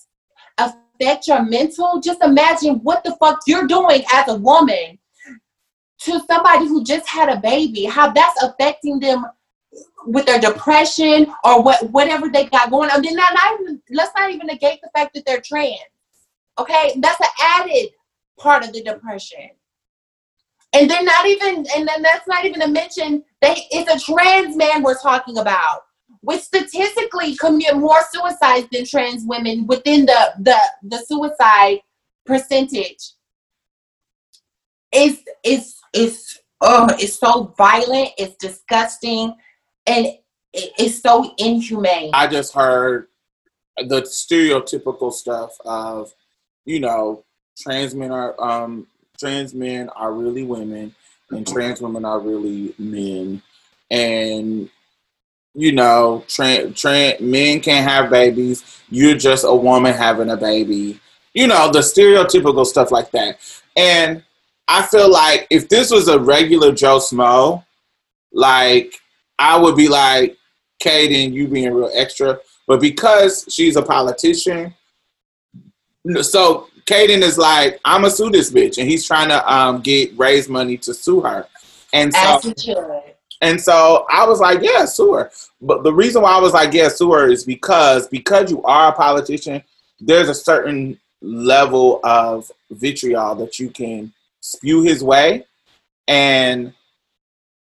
affect your mental. Just imagine what the fuck you're doing as a woman to somebody who just had a baby, how that's affecting them with their depression or what whatever they got going on. Then not, not even, let's not even negate the fact that they're trans. Okay, that's an added part of the depression. And then not even, and then that's not even to mention that it's a trans man we're talking about, which statistically commit more suicides than trans women within the the the suicide percentage. Is is is oh, it's so violent, it's disgusting, and it, it's so inhumane. I just heard the stereotypical stuff of, you know, trans men are um trans men are really women and trans women are really men. And you know trans trans men can't have babies. You're just a woman having a baby. You know the stereotypical stuff like that. And i feel like if this was a regular joe smo like i would be like Kayden, you being real extra but because she's a politician so Kayden is like, I'm gonna sue this bitch, and he's trying to um, get raise money to sue her. And so, and so I was like, yeah, sue her. But the reason why I was like, yeah, sue her is because because you are a politician, there's a certain level of vitriol that you can spew his way, and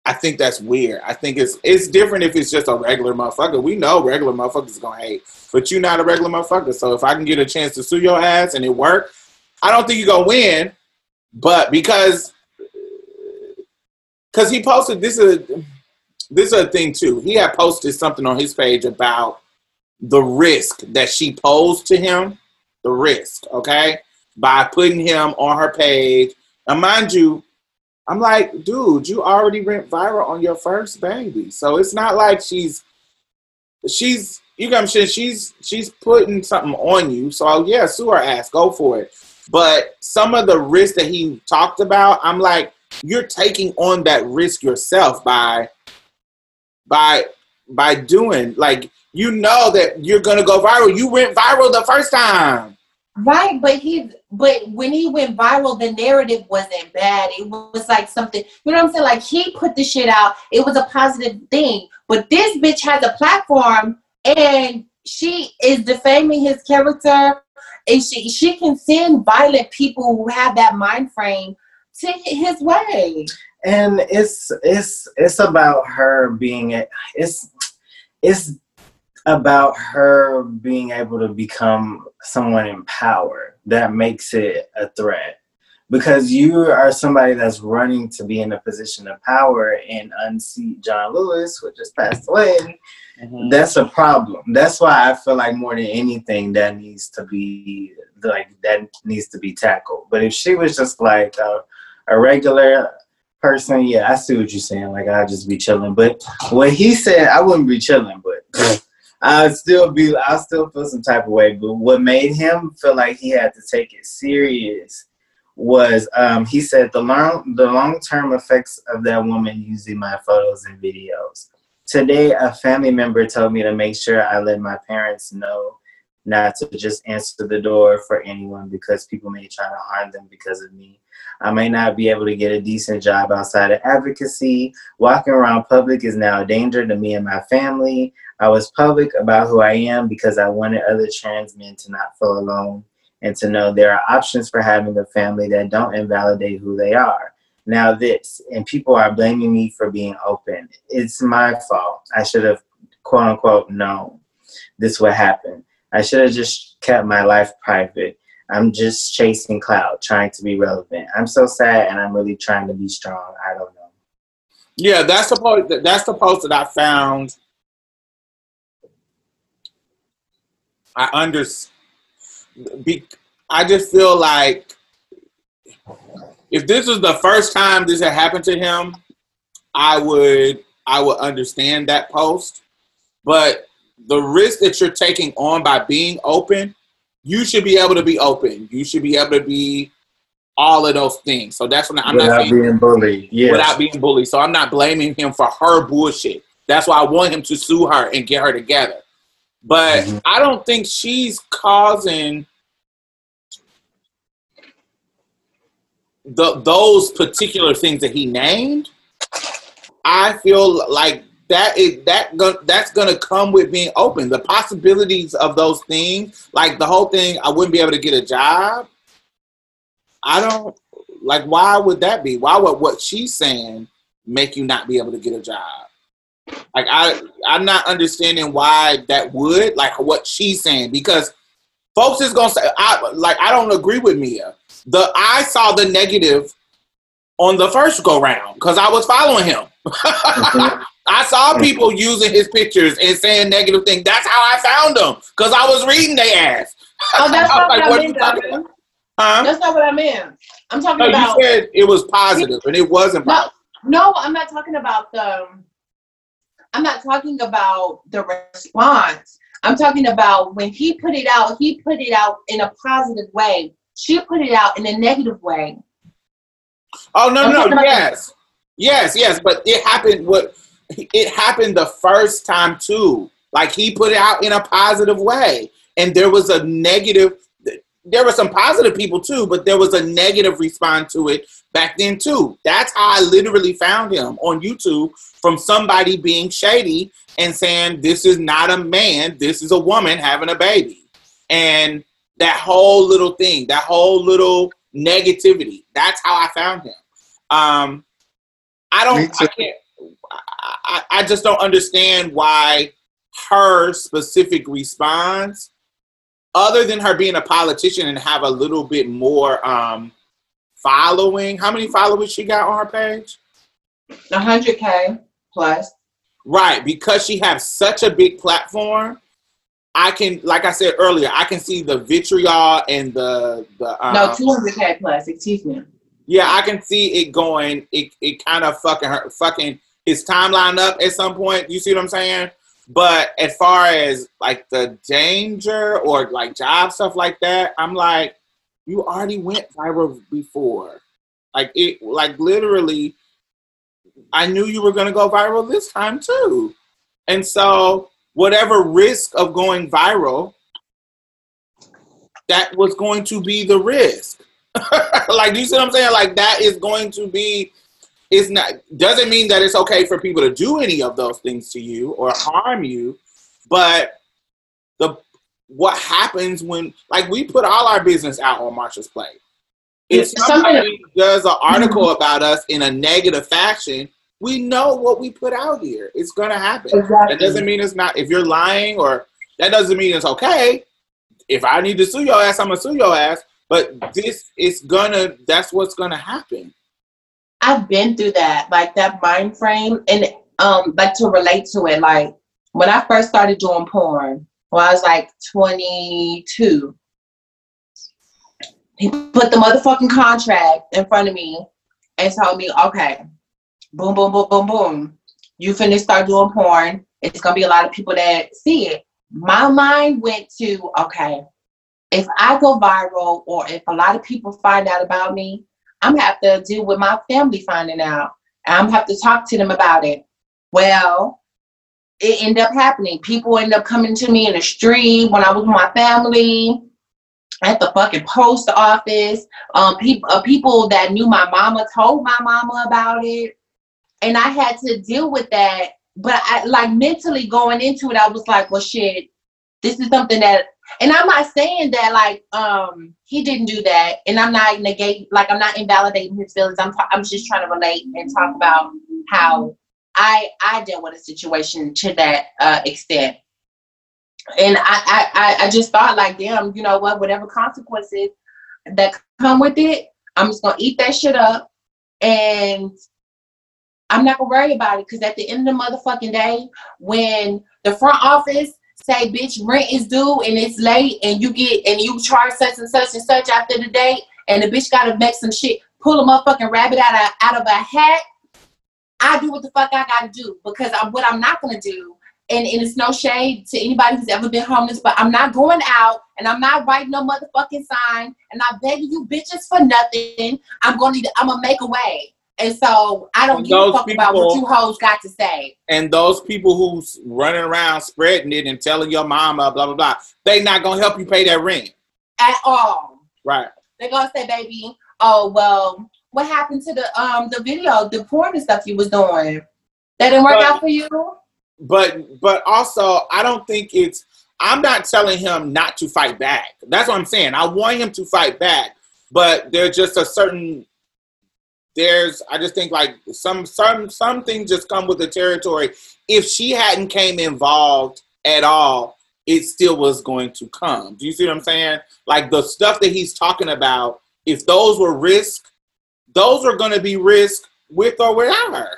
I think that's weird. I think it's it's different if it's just a regular motherfucker. We know regular motherfuckers gonna hate, but you're not a regular motherfucker. So if I can get a chance to sue your ass and it work, I don't think you're gonna win. But because because he posted this is this is a thing too. He had posted something on his page about the risk that she posed to him. The risk, okay, by putting him on her page. And mind you, I'm like, dude, you already went viral on your first baby, so it's not like she's she's you got saying she's she's putting something on you. So yeah, sue her ass, go for it. But some of the risks that he talked about, I'm like, you're taking on that risk yourself by by by doing like you know that you're gonna go viral. You went viral the first time. Right, but he but when he went viral, the narrative wasn't bad. It was like something, you know what I'm saying? Like he put the shit out. It was a positive thing. But this bitch has a platform and she is defaming his character and she she can send violent people who have that mind frame to his way and it's it's it's about her being it. it's it's about her being able to become someone in power that makes it a threat because you are somebody that's running to be in a position of power and unseat John Lewis, who just passed away. Mm-hmm. That's a problem. That's why I feel like more than anything that needs to be like that needs to be tackled. But if she was just like a, a regular person, yeah, I see what you're saying. Like I'd just be chilling. But what he said, I wouldn't be chilling, but I'd still be I'd still feel some type of way. But what made him feel like he had to take it serious was um, he said the long the long term effects of that woman using my photos and videos. Today, a family member told me to make sure I let my parents know not to just answer the door for anyone because people may try to harm them because of me. I may not be able to get a decent job outside of advocacy. Walking around public is now a danger to me and my family. I was public about who I am because I wanted other trans men to not feel alone and to know there are options for having a family that don't invalidate who they are. Now, this, and people are blaming me for being open. It's my fault. I should have, quote unquote, known this would happen. I should have just kept my life private. I'm just chasing cloud, trying to be relevant. I'm so sad, and I'm really trying to be strong. I don't know. Yeah, that's the post. That's the post that I found. I understand. I just feel like if this was the first time this had happened to him, I would I would understand that post. But the risk that you're taking on by being open, you should be able to be open. You should be able to be all of those things. So that's when I'm not without saying being bullied. Yes. without being bullied. So I'm not blaming him for her bullshit. That's why I want him to sue her and get her together. But Mhm. I don't think she's causing the those particular things that he named. I feel like that is that go, that's gonna come with being open. The possibilities of those things, like the whole thing, I wouldn't be able to get a job. I don't like. Why would that be? Why would what she's saying make you not be able to get a job? Like I, I'm not understanding why that would like what she's saying because folks is gonna say I like I don't agree with Mia. The I saw the negative on the first go round because I was following him. Mm-hmm. I saw people using his pictures and saying negative things. That's how I found them because I was reading their ass. Oh, that's not like, what I meant. Huh? That's not what I meant. I'm talking No, you said it was positive and it wasn't No, positive. no, I'm not talking about the. I'm not talking about the response. I'm talking about when he put it out. He put it out in a positive way. She put it out in a negative way. Oh no, I'm no. Yes, yes, yes. But it happened. What it happened the first time too. Like he put it out in a positive way, and there was a negative. There were some positive people too, but there was a negative response to it back then too. That's how I literally found him on YouTube from somebody being shady and saying this is not a man, this is a woman having a baby, and that whole little thing, that whole little negativity. That's how I found him. Um, I don't. I can't. I, I, just don't understand why her specific response, other than her being a politician and have a little bit more um, following. How many followers she got on her page? 100k plus. Right, because she has such a big platform. I can, like I said earlier, I can see the vitriol and the the um, no, 200k plus. Excuse me. Yeah, I can see it going. It it kind of fucking her, fucking his timeline up at some point. You see what I'm saying? But as far as like the danger or like job stuff like that, I'm like, you already went viral before. Like it, like literally, I knew you were gonna go viral this time too. And so, whatever risk of going viral, that was going to be the risk. like you see what I'm saying? Like that is going to be it's not doesn't mean that it's okay for people to do any of those things to you or harm you, but the what happens when like we put all our business out on Marsha's Plate. If somebody does an article about us in a negative fashion, we know what we put out here. It's gonna happen. Exactly. That doesn't mean it's not if you're lying or that doesn't mean it's okay. If I need to sue your ass, I'm gonna sue your ass. But this is gonna that's what's gonna happen. I've been through that, like that mind frame, and um, like to relate to it. Like when I first started doing porn, when I was like 22, he put the motherfucking contract in front of me and told me, "Okay, boom, boom, boom, boom, boom. You finna start doing porn. It's gonna be a lot of people that see it." My mind went to, okay, if I go viral or if a lot of people find out about me, I'm have to deal with my family finding out. I'm have to talk to them about it. Well, it ended up happening. People end up coming to me in the street when I was with my family, at the fucking post office. Um, people, uh, people that knew my mama told my mama about it, and I had to deal with that. But I like mentally going into it, I was like, well, shit, this is something that and I'm not saying that like um he didn't do that, and I'm not negating like I'm not invalidating his feelings. I'm I'm just trying to relate and talk about how I I dealt with a situation to that uh, extent. And I I I just thought like, damn, you know what? Whatever consequences that come with it, I'm just gonna eat that shit up, and I'm not gonna worry about it because at the end of the motherfucking day, when the front office say, bitch, rent is due and it's late, and you get and you charge such and such and such after the date, and the bitch gotta make some shit, pull a motherfucking rabbit out of out of a hat. I do what the fuck I gotta do because I'm what I'm not gonna do and, and it's no shade to anybody who's ever been homeless, but I'm not going out and I'm not writing no motherfucking sign and I'm begging you bitches for nothing. I'm gonna I'm gonna make a way. And so I don't And give a fuck about what people- you hoes got to say. And those people who's running around spreading it and telling your mama blah blah blah, they not gonna help you pay that rent. At all. Right. They're gonna say, baby, oh well, what happened to the um the video, the porn and stuff you was doing? That didn't work But- out for you? but but also I don't think it's I'm not telling him not to fight back. That's what I'm saying. I want him to fight back, but there's just a certain there's I just think like some some some things just come with the territory. If she hadn't came involved at all, it still was going to come. Do you see what I'm saying? Like the stuff that he's talking about, if those were risk, those are going to be risk with or without her.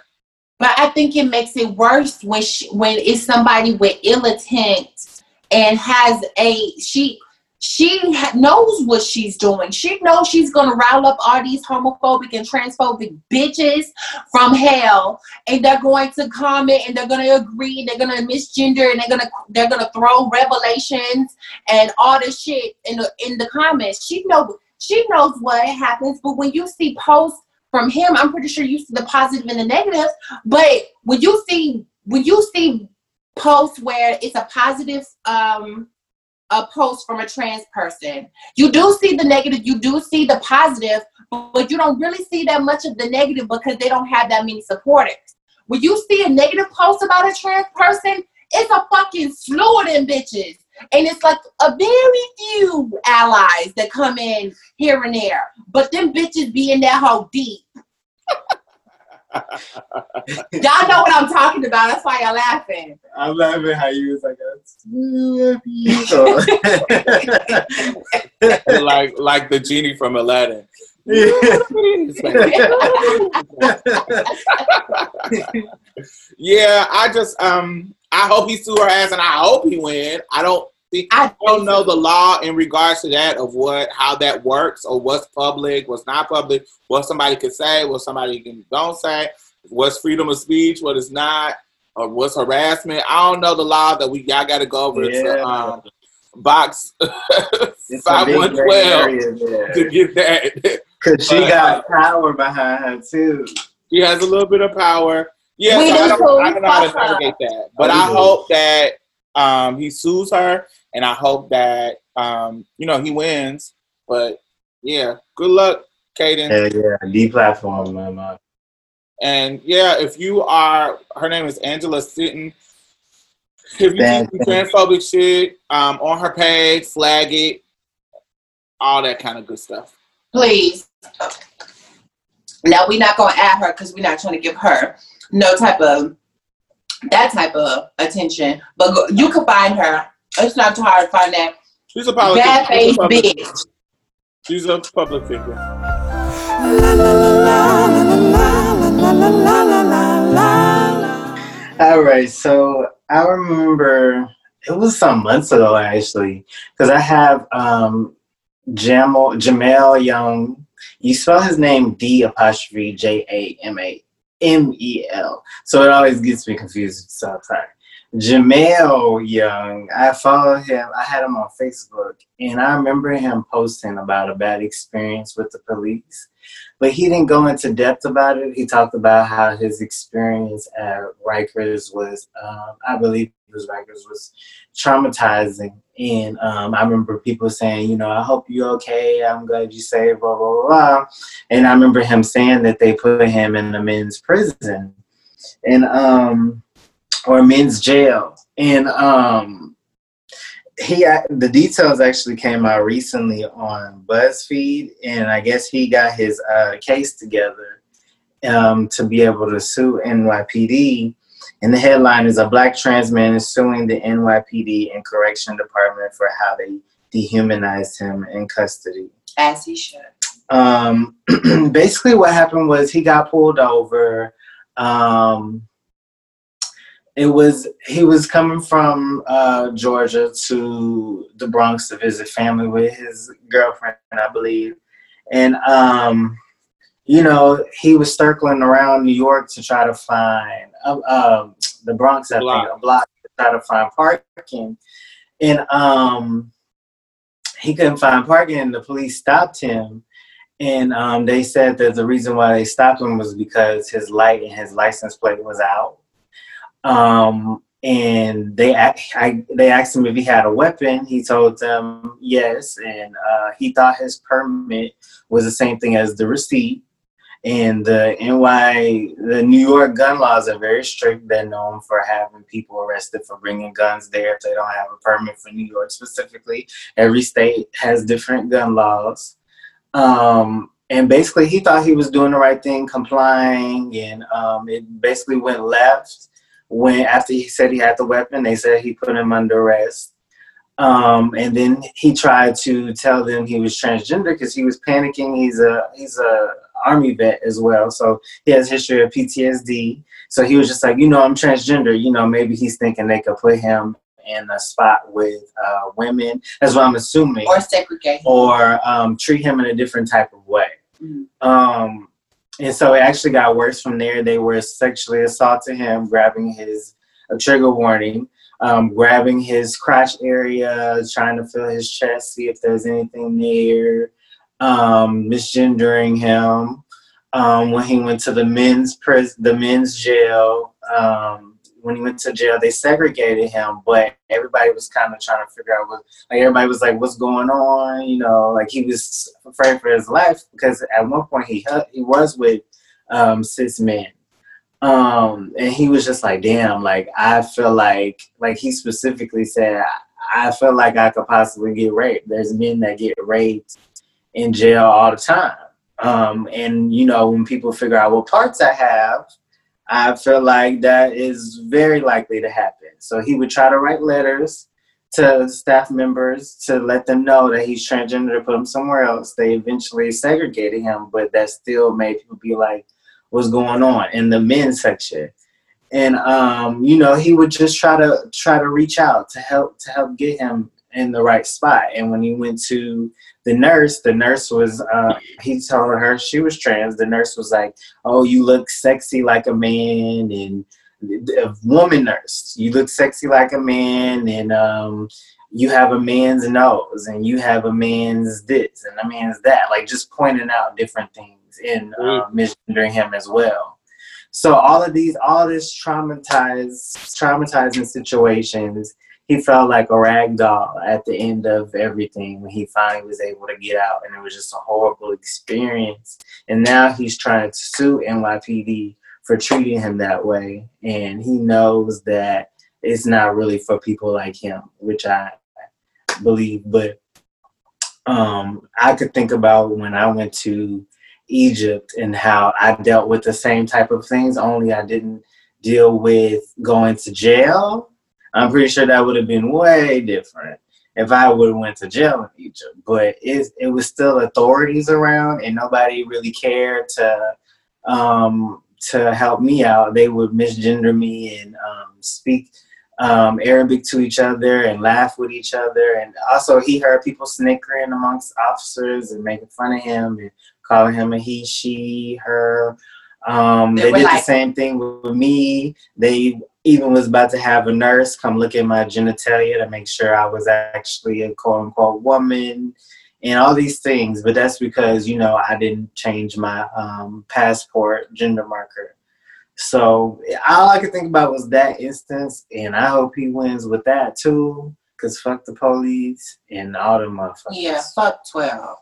But I think it makes it worse when she, when it's somebody with ill intent and has a she she ha- knows what she's doing. She knows she's gonna rile up all these homophobic and transphobic bitches from hell, and they're going to comment and they're gonna agree and they're gonna misgender and they're gonna they're gonna throw revelations and all this shit in the in the comments. She know she knows what happens, but when you see posts from him, I'm pretty sure you see the positive and the negative. But when you see when you see posts where it's a positive um a post from a trans person, you do see the negative, you do see the positive, but you don't really see that much of the negative because they don't have that many supporters. When you see a negative post about a trans person, it's a fucking slew of them bitches. And it's like a very few allies that come in here and there. But them bitches be in that hole deep. Y'all know what I'm talking about. That's why y'all laughing. I'm laughing how you was like, "That's like like the genie from Aladdin. yeah, I just um I hope he sue her ass and I hope he win. I don't think I I don't know the law in regards to that of what how that works or what's public, what's not public, what somebody could say, what somebody can don't say, what's freedom of speech, what is not, or what's harassment. I don't know the law that we y'all got to go over to um, box It's five big one gray twelve area there. to get that. Cause she But, got power behind her too. She has a little bit of power. Yeah, so I, do don't, I don't know how to navigate that. But We I hope that um, he sues her, and I hope that um, you know he wins. But yeah, good luck, Kayden. Hell yeah, deplatform my mom. And yeah, if you are, her name is Angela Sitton. If you Thank see transphobic shit um, on her page, flag it, all that kind of good stuff. please. Now we're not gonna add her because we're not trying to give her no type of that type of attention. But go, you can find her. It's not too hard to find that She's a politician. bad She's a face public- bitch. She's a public figure. All right, so I remember it was some months ago actually, because I have um Jamal Jamel Young. You spell his name D apostrophe J A M A M E L. So it always gets me confused. So I'm sorry. Jamel Young, I follow him. I had him on Facebook, and I remember him posting about a bad experience with the police but he didn't go into depth about it. He talked about how his experience at Rikers was, um, I believe it was Rikers, was traumatizing. And um, I remember people saying, you know, I hope you're okay. I'm glad you saved, blah, blah, blah. And I remember him saying that they put him in a men's prison and um, or men's jail. And um, he the details actually came out recently on BuzzFeed, and I guess he got his uh, case together um, to be able to sue NYPD. And the headline is: A black trans man is suing the NYPD and Correction Department for how they dehumanized him in custody. As he should. Um, basically, what happened was he got pulled over. Um, it was he was coming from uh, Georgia to the Bronx to visit family with his girlfriend, I believe, and um, you know he was circling around New York to try to find uh, um, the Bronx, I think, a block to try to find parking, and um, he couldn't find parking. And the police stopped him, and um, they said that the reason why they stopped him was because his light and his license plate was out. Um, and they I, they asked him if he had a weapon. He told them yes, and uh, he thought his permit was the same thing as the receipt. And the NY, the New York gun laws are very strict. They're known for having people arrested for bringing guns there if they don't have a permit for New York specifically. Every state has different gun laws. Um, and basically, he thought he was doing the right thing, complying, and um, it basically went left when after he said he had the weapon, they said he put him under arrest. Um, and then he tried to tell them he was transgender because he was panicking. He's a he's a army vet as well, so he has history of PTSD. So he was just like, you know, I'm transgender. You know, maybe he's thinking they could put him in a spot with uh, women. That's what I'm assuming. Or segregate. Or um, treat him in a different type of way. Mm-hmm. Um, and so it actually got worse from there. They were sexually assaulting him, grabbing his a trigger warning, um, grabbing his crotch area, trying to feel his chest, see if there's anything there, um, misgendering him. Um, when he went to the men's prison, the men's jail, um, when he went to jail, they segregated him, but everybody was kind of trying to figure out what, like everybody was like, what's going on? You know, like he was afraid for his life because at one point he he was with um, cis men. Um, and he was just like, damn, like I feel like, like he specifically said, I feel like I could possibly get raped. There's men that get raped in jail all the time. Um, and you know, when people figure out what parts I have, I feel like that is very likely to happen. So he would try to write letters to staff members to let them know that he's transgender to put him somewhere else. They eventually segregated him, but that still made people be like, what's going on in the men's section? And um, you know, he would just try to try to reach out to help to help get him in the right spot. And when he went to the nurse, the nurse was, uh, he told her she was trans. The nurse was like, oh, you look sexy like a man. And a woman nurse, you look sexy like a man. And um, you have a man's nose and you have a man's this and a man's that. Like just pointing out different things and uh, misgendering him as well. So all of these, all this traumatized, traumatizing situations he felt like a rag doll at the end of everything when he finally was able to get out and it was just a horrible experience. And now he's trying to sue NYPD for treating him that way and he knows that it's not really for people like him which I believe. But um, I could think about when I went to Egypt and how I dealt with the same type of things only I didn't deal with going to jail I'm pretty sure that would have been way different if I would have went to jail in Egypt. But it it was still authorities around, and nobody really cared to um, to help me out. They would misgender me and um, speak um, Arabic to each other and laugh with each other. And also, he heard people snickering amongst officers and making fun of him and calling him a he, she, her. Um, they, they did like- the same thing with me. They even was about to have a nurse come look at my genitalia to make sure I was actually a quote unquote woman and all these things. But that's because, you know, I didn't change my um, passport gender marker. So all I could think about was that instance, and I hope he wins with that too. Cause fuck the police and all the motherfuckers. Yeah, fuck twelve.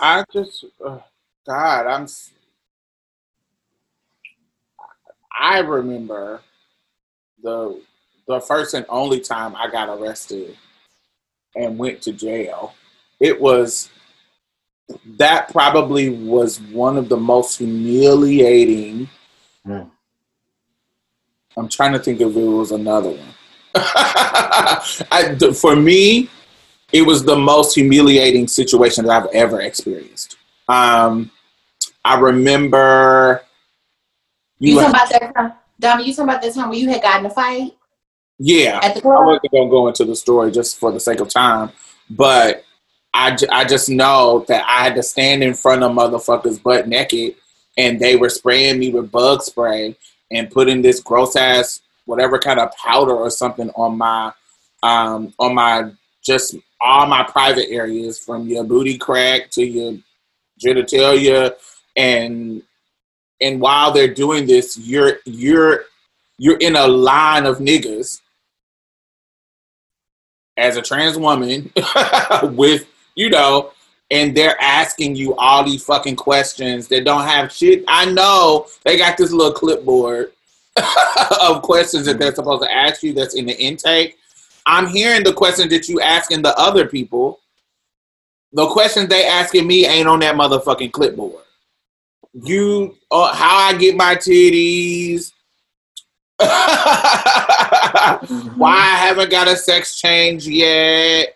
I just, uh, God, I'm. I remember the the first and only time I got arrested and went to jail. It was that probably was one of the most humiliating. Mm. I'm trying to think if it was another one. I, for me, it was the most humiliating situation that I've ever experienced. Um, I remember. You, you talking about that Donna, you talking about the time when you had gotten a fight? Yeah. At the club? I wasn't going to go into the story just for the sake of time, but I, I just know that I had to stand in front of motherfuckers butt naked and they were spraying me with bug spray and putting this gross ass whatever kind of powder or something on my um on my just all my private areas from your booty crack to your genitalia and and while they're doing this you're you're you're in a line of niggas as a trans woman with you know and they're asking you all these fucking questions that don't have shit. I know they got this little clipboard of questions that they're supposed to ask you that's in the intake. I'm hearing the questions that you asking the other people. The questions they asking me ain't on that motherfucking clipboard you uh, how i get my titties why I haven't got a sex change yet.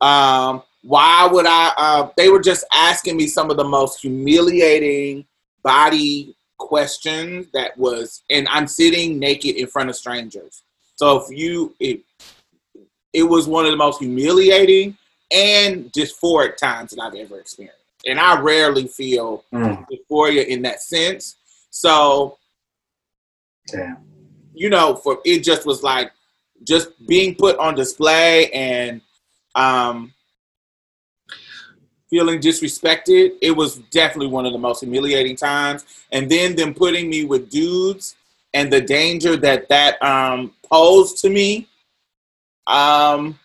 Um, why would I? Uh, they were just asking me some of the most humiliating body questions that was, and I'm sitting naked in front of strangers. So if you, it, it was one of the most humiliating and dysphoric times that I've ever experienced. And I rarely feel Mm. dysphoria in that sense. So Damn. you know, for it just was like just being put on display and um feeling disrespected. It was definitely one of the most humiliating times. And then them putting me with dudes and the danger that that um posed to me. Um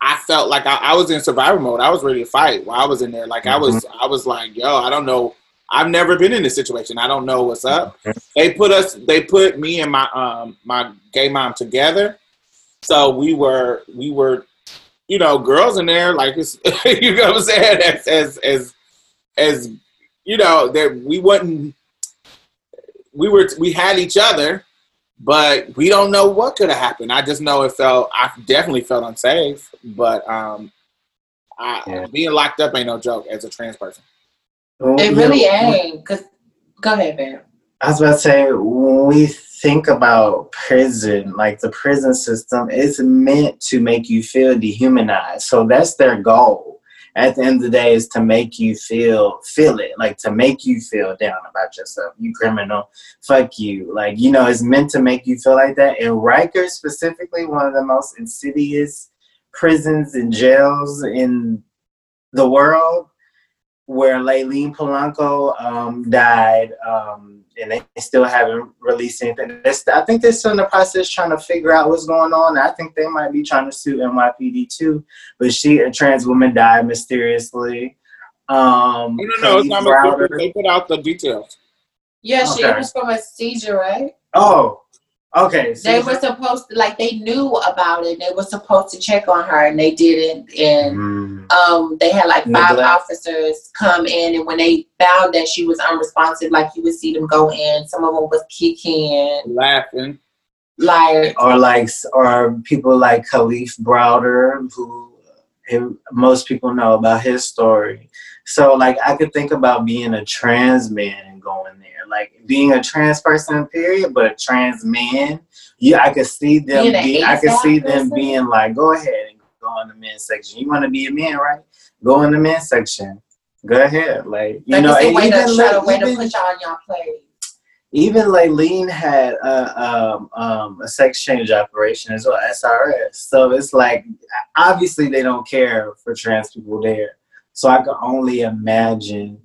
I felt like I, I was in survival mode. I was ready to fight while I was in there. Like I was, I was like, yo, I don't know. I've never been in this situation. I don't know what's up they put us they put me and my um my gay mom together so we were we were you know girls in there like it's you know what i'm saying as as as as you know that we wasn't we were we had each other but we don't know what could have happened i just know it felt i definitely felt unsafe but um I, Yeah. being locked up ain't no joke as a trans person Well, It you really know, ain't. Cause go ahead, babe. I was about to say, when we think about prison, like the prison system, it's meant to make you feel dehumanized. So that's their goal. At the end of the day, is to make you feel feel it, like to make you feel down about yourself. You criminal, fuck you. Like you know, it's meant to make you feel like that. And Rikers specifically, one of the most insidious prisons and jails in the world where Layleen Polanco um, died, um, and they still haven't released anything. They're I think they're still in the process trying to figure out what's going on. I think they might be trying to sue NYPD too. But she, a trans woman, died mysteriously. Um, no no no it's not Khalif mysterious. They put out the details Yeah, she Okay. was from a seizure, right? Oh, okay. so- They were supposed to, like, they knew about it. They were supposed to check on her, and they didn't. And Mm. um, they had like five Neglect. officers come in, and when they found that she was unresponsive, like you would see them go in. Some of them was kicking, laughing like or like or people like Kalief Browder, who who most people know about his story. So like I could think about being a trans man and going there, like being a trans person, period, but a trans man. Yeah, I could see them. Being I could see them being like, "Go ahead and go in the men's section. You want to be a man, right? Go in the men's section. Go ahead." Like you like know, it's a way to even, try to way to put y'all your plate. even Layleen had a, um, um, a sex change operation as well, SRS. So it's like, obviously, they don't care for trans people there. So I can only imagine.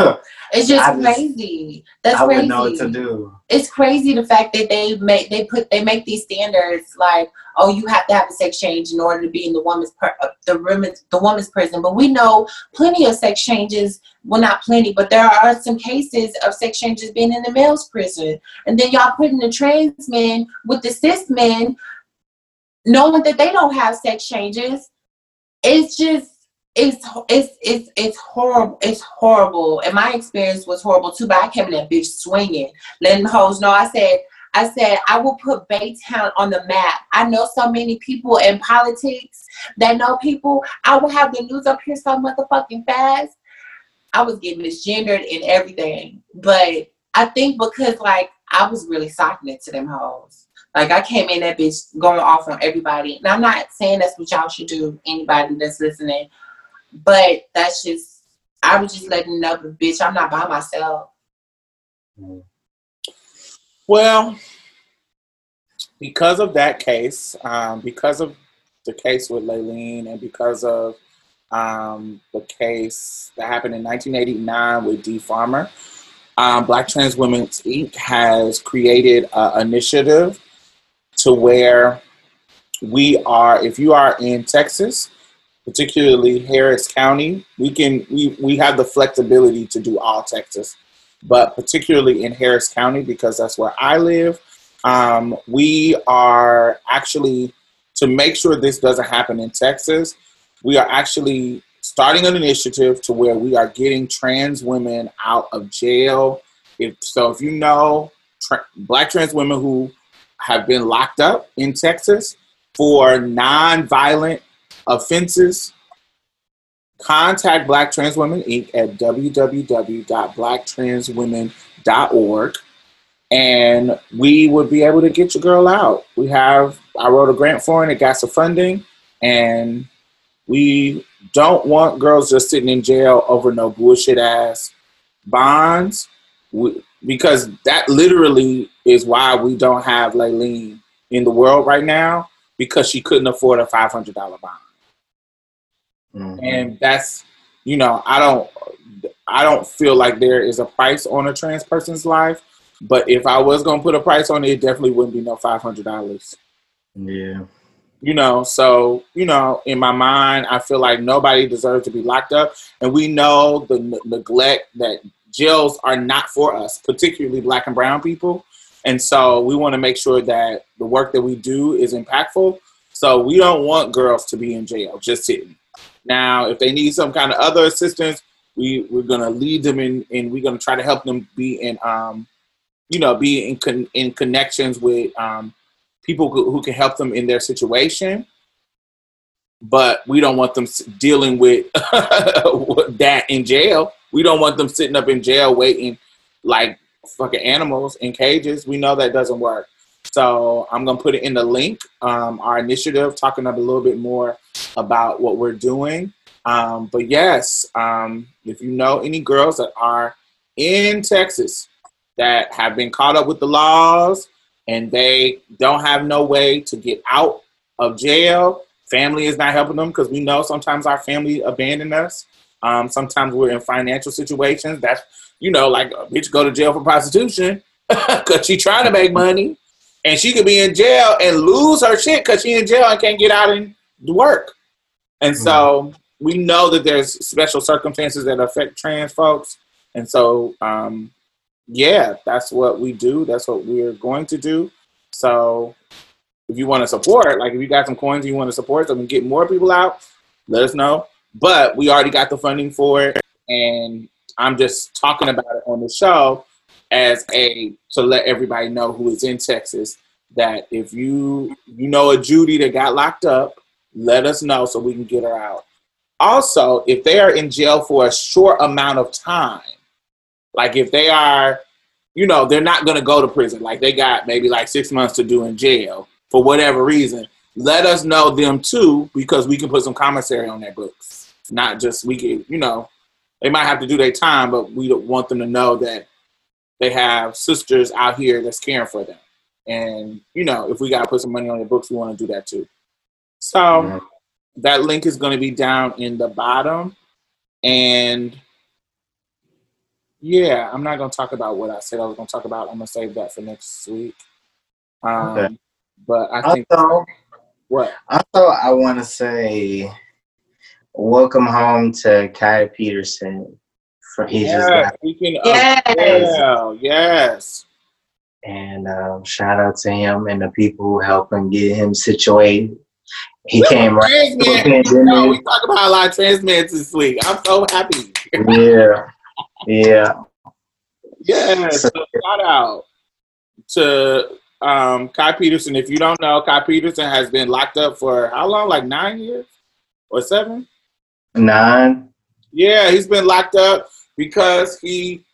It's just I just- crazy. That's I crazy. wouldn't know what to do. It's crazy the fact that they make they put they make these standards like oh you have to have a sex change in order to be in the woman's per, uh, the women's the woman's prison. But we know plenty of sex changes. Well, not plenty, but there are some cases of sex changes being in the male's prison, and then y'all putting the trans men with the cis men, knowing that they don't have sex changes. It's just it's it's it's it's horrible. It's horrible. And my experience was horrible too. But I came in that bitch swinging, letting hoes know. I said, I said I will put Baytown on the map. I know so many people in politics that know people. I will have the news up here so motherfucking fast. I was getting misgendered and everything, but I think because like I was really socking it to them hoes. Like I came in that bitch going off on everybody, and I'm not saying that's what y'all should do. Anybody that's listening, but that's just I was just letting know, bitch, I'm not by myself. Well, because of that case, um, because of the case with Layleen, and because of um, the case that happened in 1989 with Dee Farmer, um, Black Trans Women's Inc. has created an initiative to where we are, if you are in Texas, particularly Harris County, we can we, we have the flexibility to do all Texas, but particularly in Harris County because that's where I live. Um, we are actually to make sure this doesn't happen in Texas. We are actually starting an initiative to where we are getting trans women out of jail. If so, if you know tra- black trans women who have been locked up in Texas for non-violent offenses, contact Black Trans Women Inc. at www.blacktranswomen.org and we would be able to get your girl out. We have, I wrote a grant for it, it got some funding, and we don't want girls just sitting in jail over no bullshit ass bonds, because that literally is why we don't have Layleen in the world right now because she couldn't afford a five hundred dollar bond, Mhm. and that's you know I don't I don't feel like there is a price on a trans person's life, but if I was gonna put a price on it, it definitely wouldn't be no five hundred dollars Yeah. you know so you know in my mind i feel like nobody deserves to be locked up and we know the n- neglect that jails are not for us particularly black and brown people and so we want to make sure that the work that we do is impactful so we don't want girls to be in jail just sitting now if they need some kind of other assistance we we're to lead them in and we're to try to help them be in um you know be in con- in connections with um people who, who can help them in their situation. But we don't want them dealing with that in jail. We don't want them sitting up in jail waiting like fucking animals in cages. We know that doesn't work so i'm going to put it in the link um, our initiative talking up a little bit more about what we're doing um, but yes um, if you know any girls that are in texas that have been caught up with the laws and they don't have no way to get out of jail. Family is not helping them because we know sometimes our family abandon us. Um, sometimes we're in financial situations. That's you know, like a bitch go to jail for prostitution because she trying to make money, and she could be in jail and lose her shit because she in jail and can't get out and work. And so we know that there's special circumstances that affect trans folks, and so um, yeah, that's what we do. That's what we're going to do. So if you want to support, like if you got some coins you want to support so we can get more people out, let us know. But we already got the funding for it, and I'm just talking about it on the show as a to let everybody know who is in Texas that if you you know a Judy that got locked up, let us know so we can get her out. Also, if they are in jail for a short amount of time, like if they are, you know, they're not going to go to prison. Like they got maybe like six months to do in jail for whatever reason. Let us know them too because we can put some commissary on their books. Not just we can, you know, they might have to do their time, but we want them to know that they have sisters out here that's caring for them. And you know, if we got to put some money on their books, we want to do that too. So Mhm. that link is going to be down in the bottom, and yeah, I'm not going to talk about what I said I was going to talk about. I'm going to save that for next week. Um, Okay. But I think Also, what? also, I want to say, welcome home to Kai Peterson. For he just Yeah, got, we can. Yes. yeah, yes. and um, shout out to him and the people who helped him get him situated. He came right. Trans men. through we talk about a lot of trans men this week. I'm so happy. Yeah, yeah. Yeah, so shout out to um, Kai Peterson. If you don't know, Kai Peterson has been locked up for how long? Like nine years or seven? Nine. Yeah, he's been locked up because he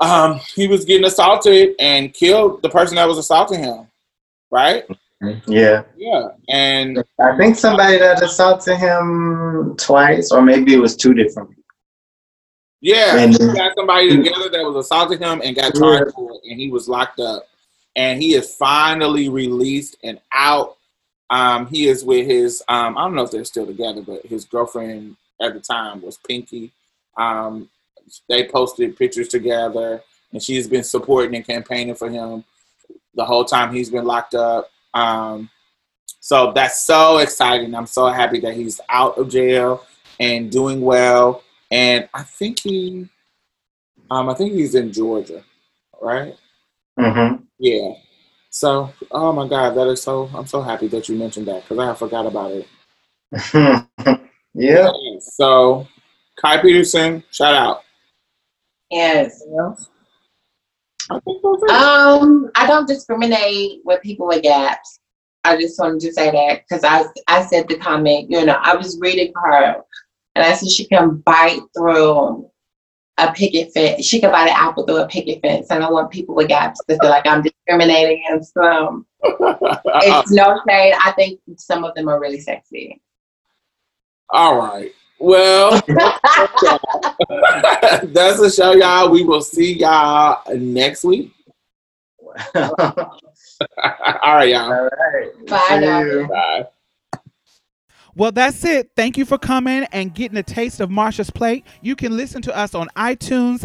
um, he was getting assaulted and killed the person that was assaulting him. Right? Yeah. Yeah, and I think somebody that assaulted him twice, or maybe it was two different people. Yeah, And- he got somebody together that was assaulting him and got charged for it, and he was locked up. And he is finally released and out. Um, he is with his um, I don't know if they're still together, but his girlfriend at the time was Pinky. Um, they posted pictures together, and she's been supporting and campaigning for him the whole time he's been locked up. Um, so that's so exciting. I'm so happy that he's out of jail and doing well. And I think he, um, I think he's in Georgia, right? Mm-hmm. Yeah. So, oh my God, that is so. I'm so happy that you mentioned that because I forgot about it. yeah. So, Kai Peterson, shout out. Yes. I think those are- Um, I don't discriminate with people with gaps. I just wanted to say that because I I said the comment. You know, I was reading her, and I said she can bite through a picket fence. She can bite an apple through a picket fence. And I don't want people with gaps to feel like I'm discriminating against them. It's no shade. I think some of them are really sexy. All right. Well, that's the show, y'all. We will see y'all next week. All right, y'all. All right. Bye, See now. you. Bye. Well, that's it. Thank you for coming and getting a taste of Marsha's plate. You can listen to us on iTunes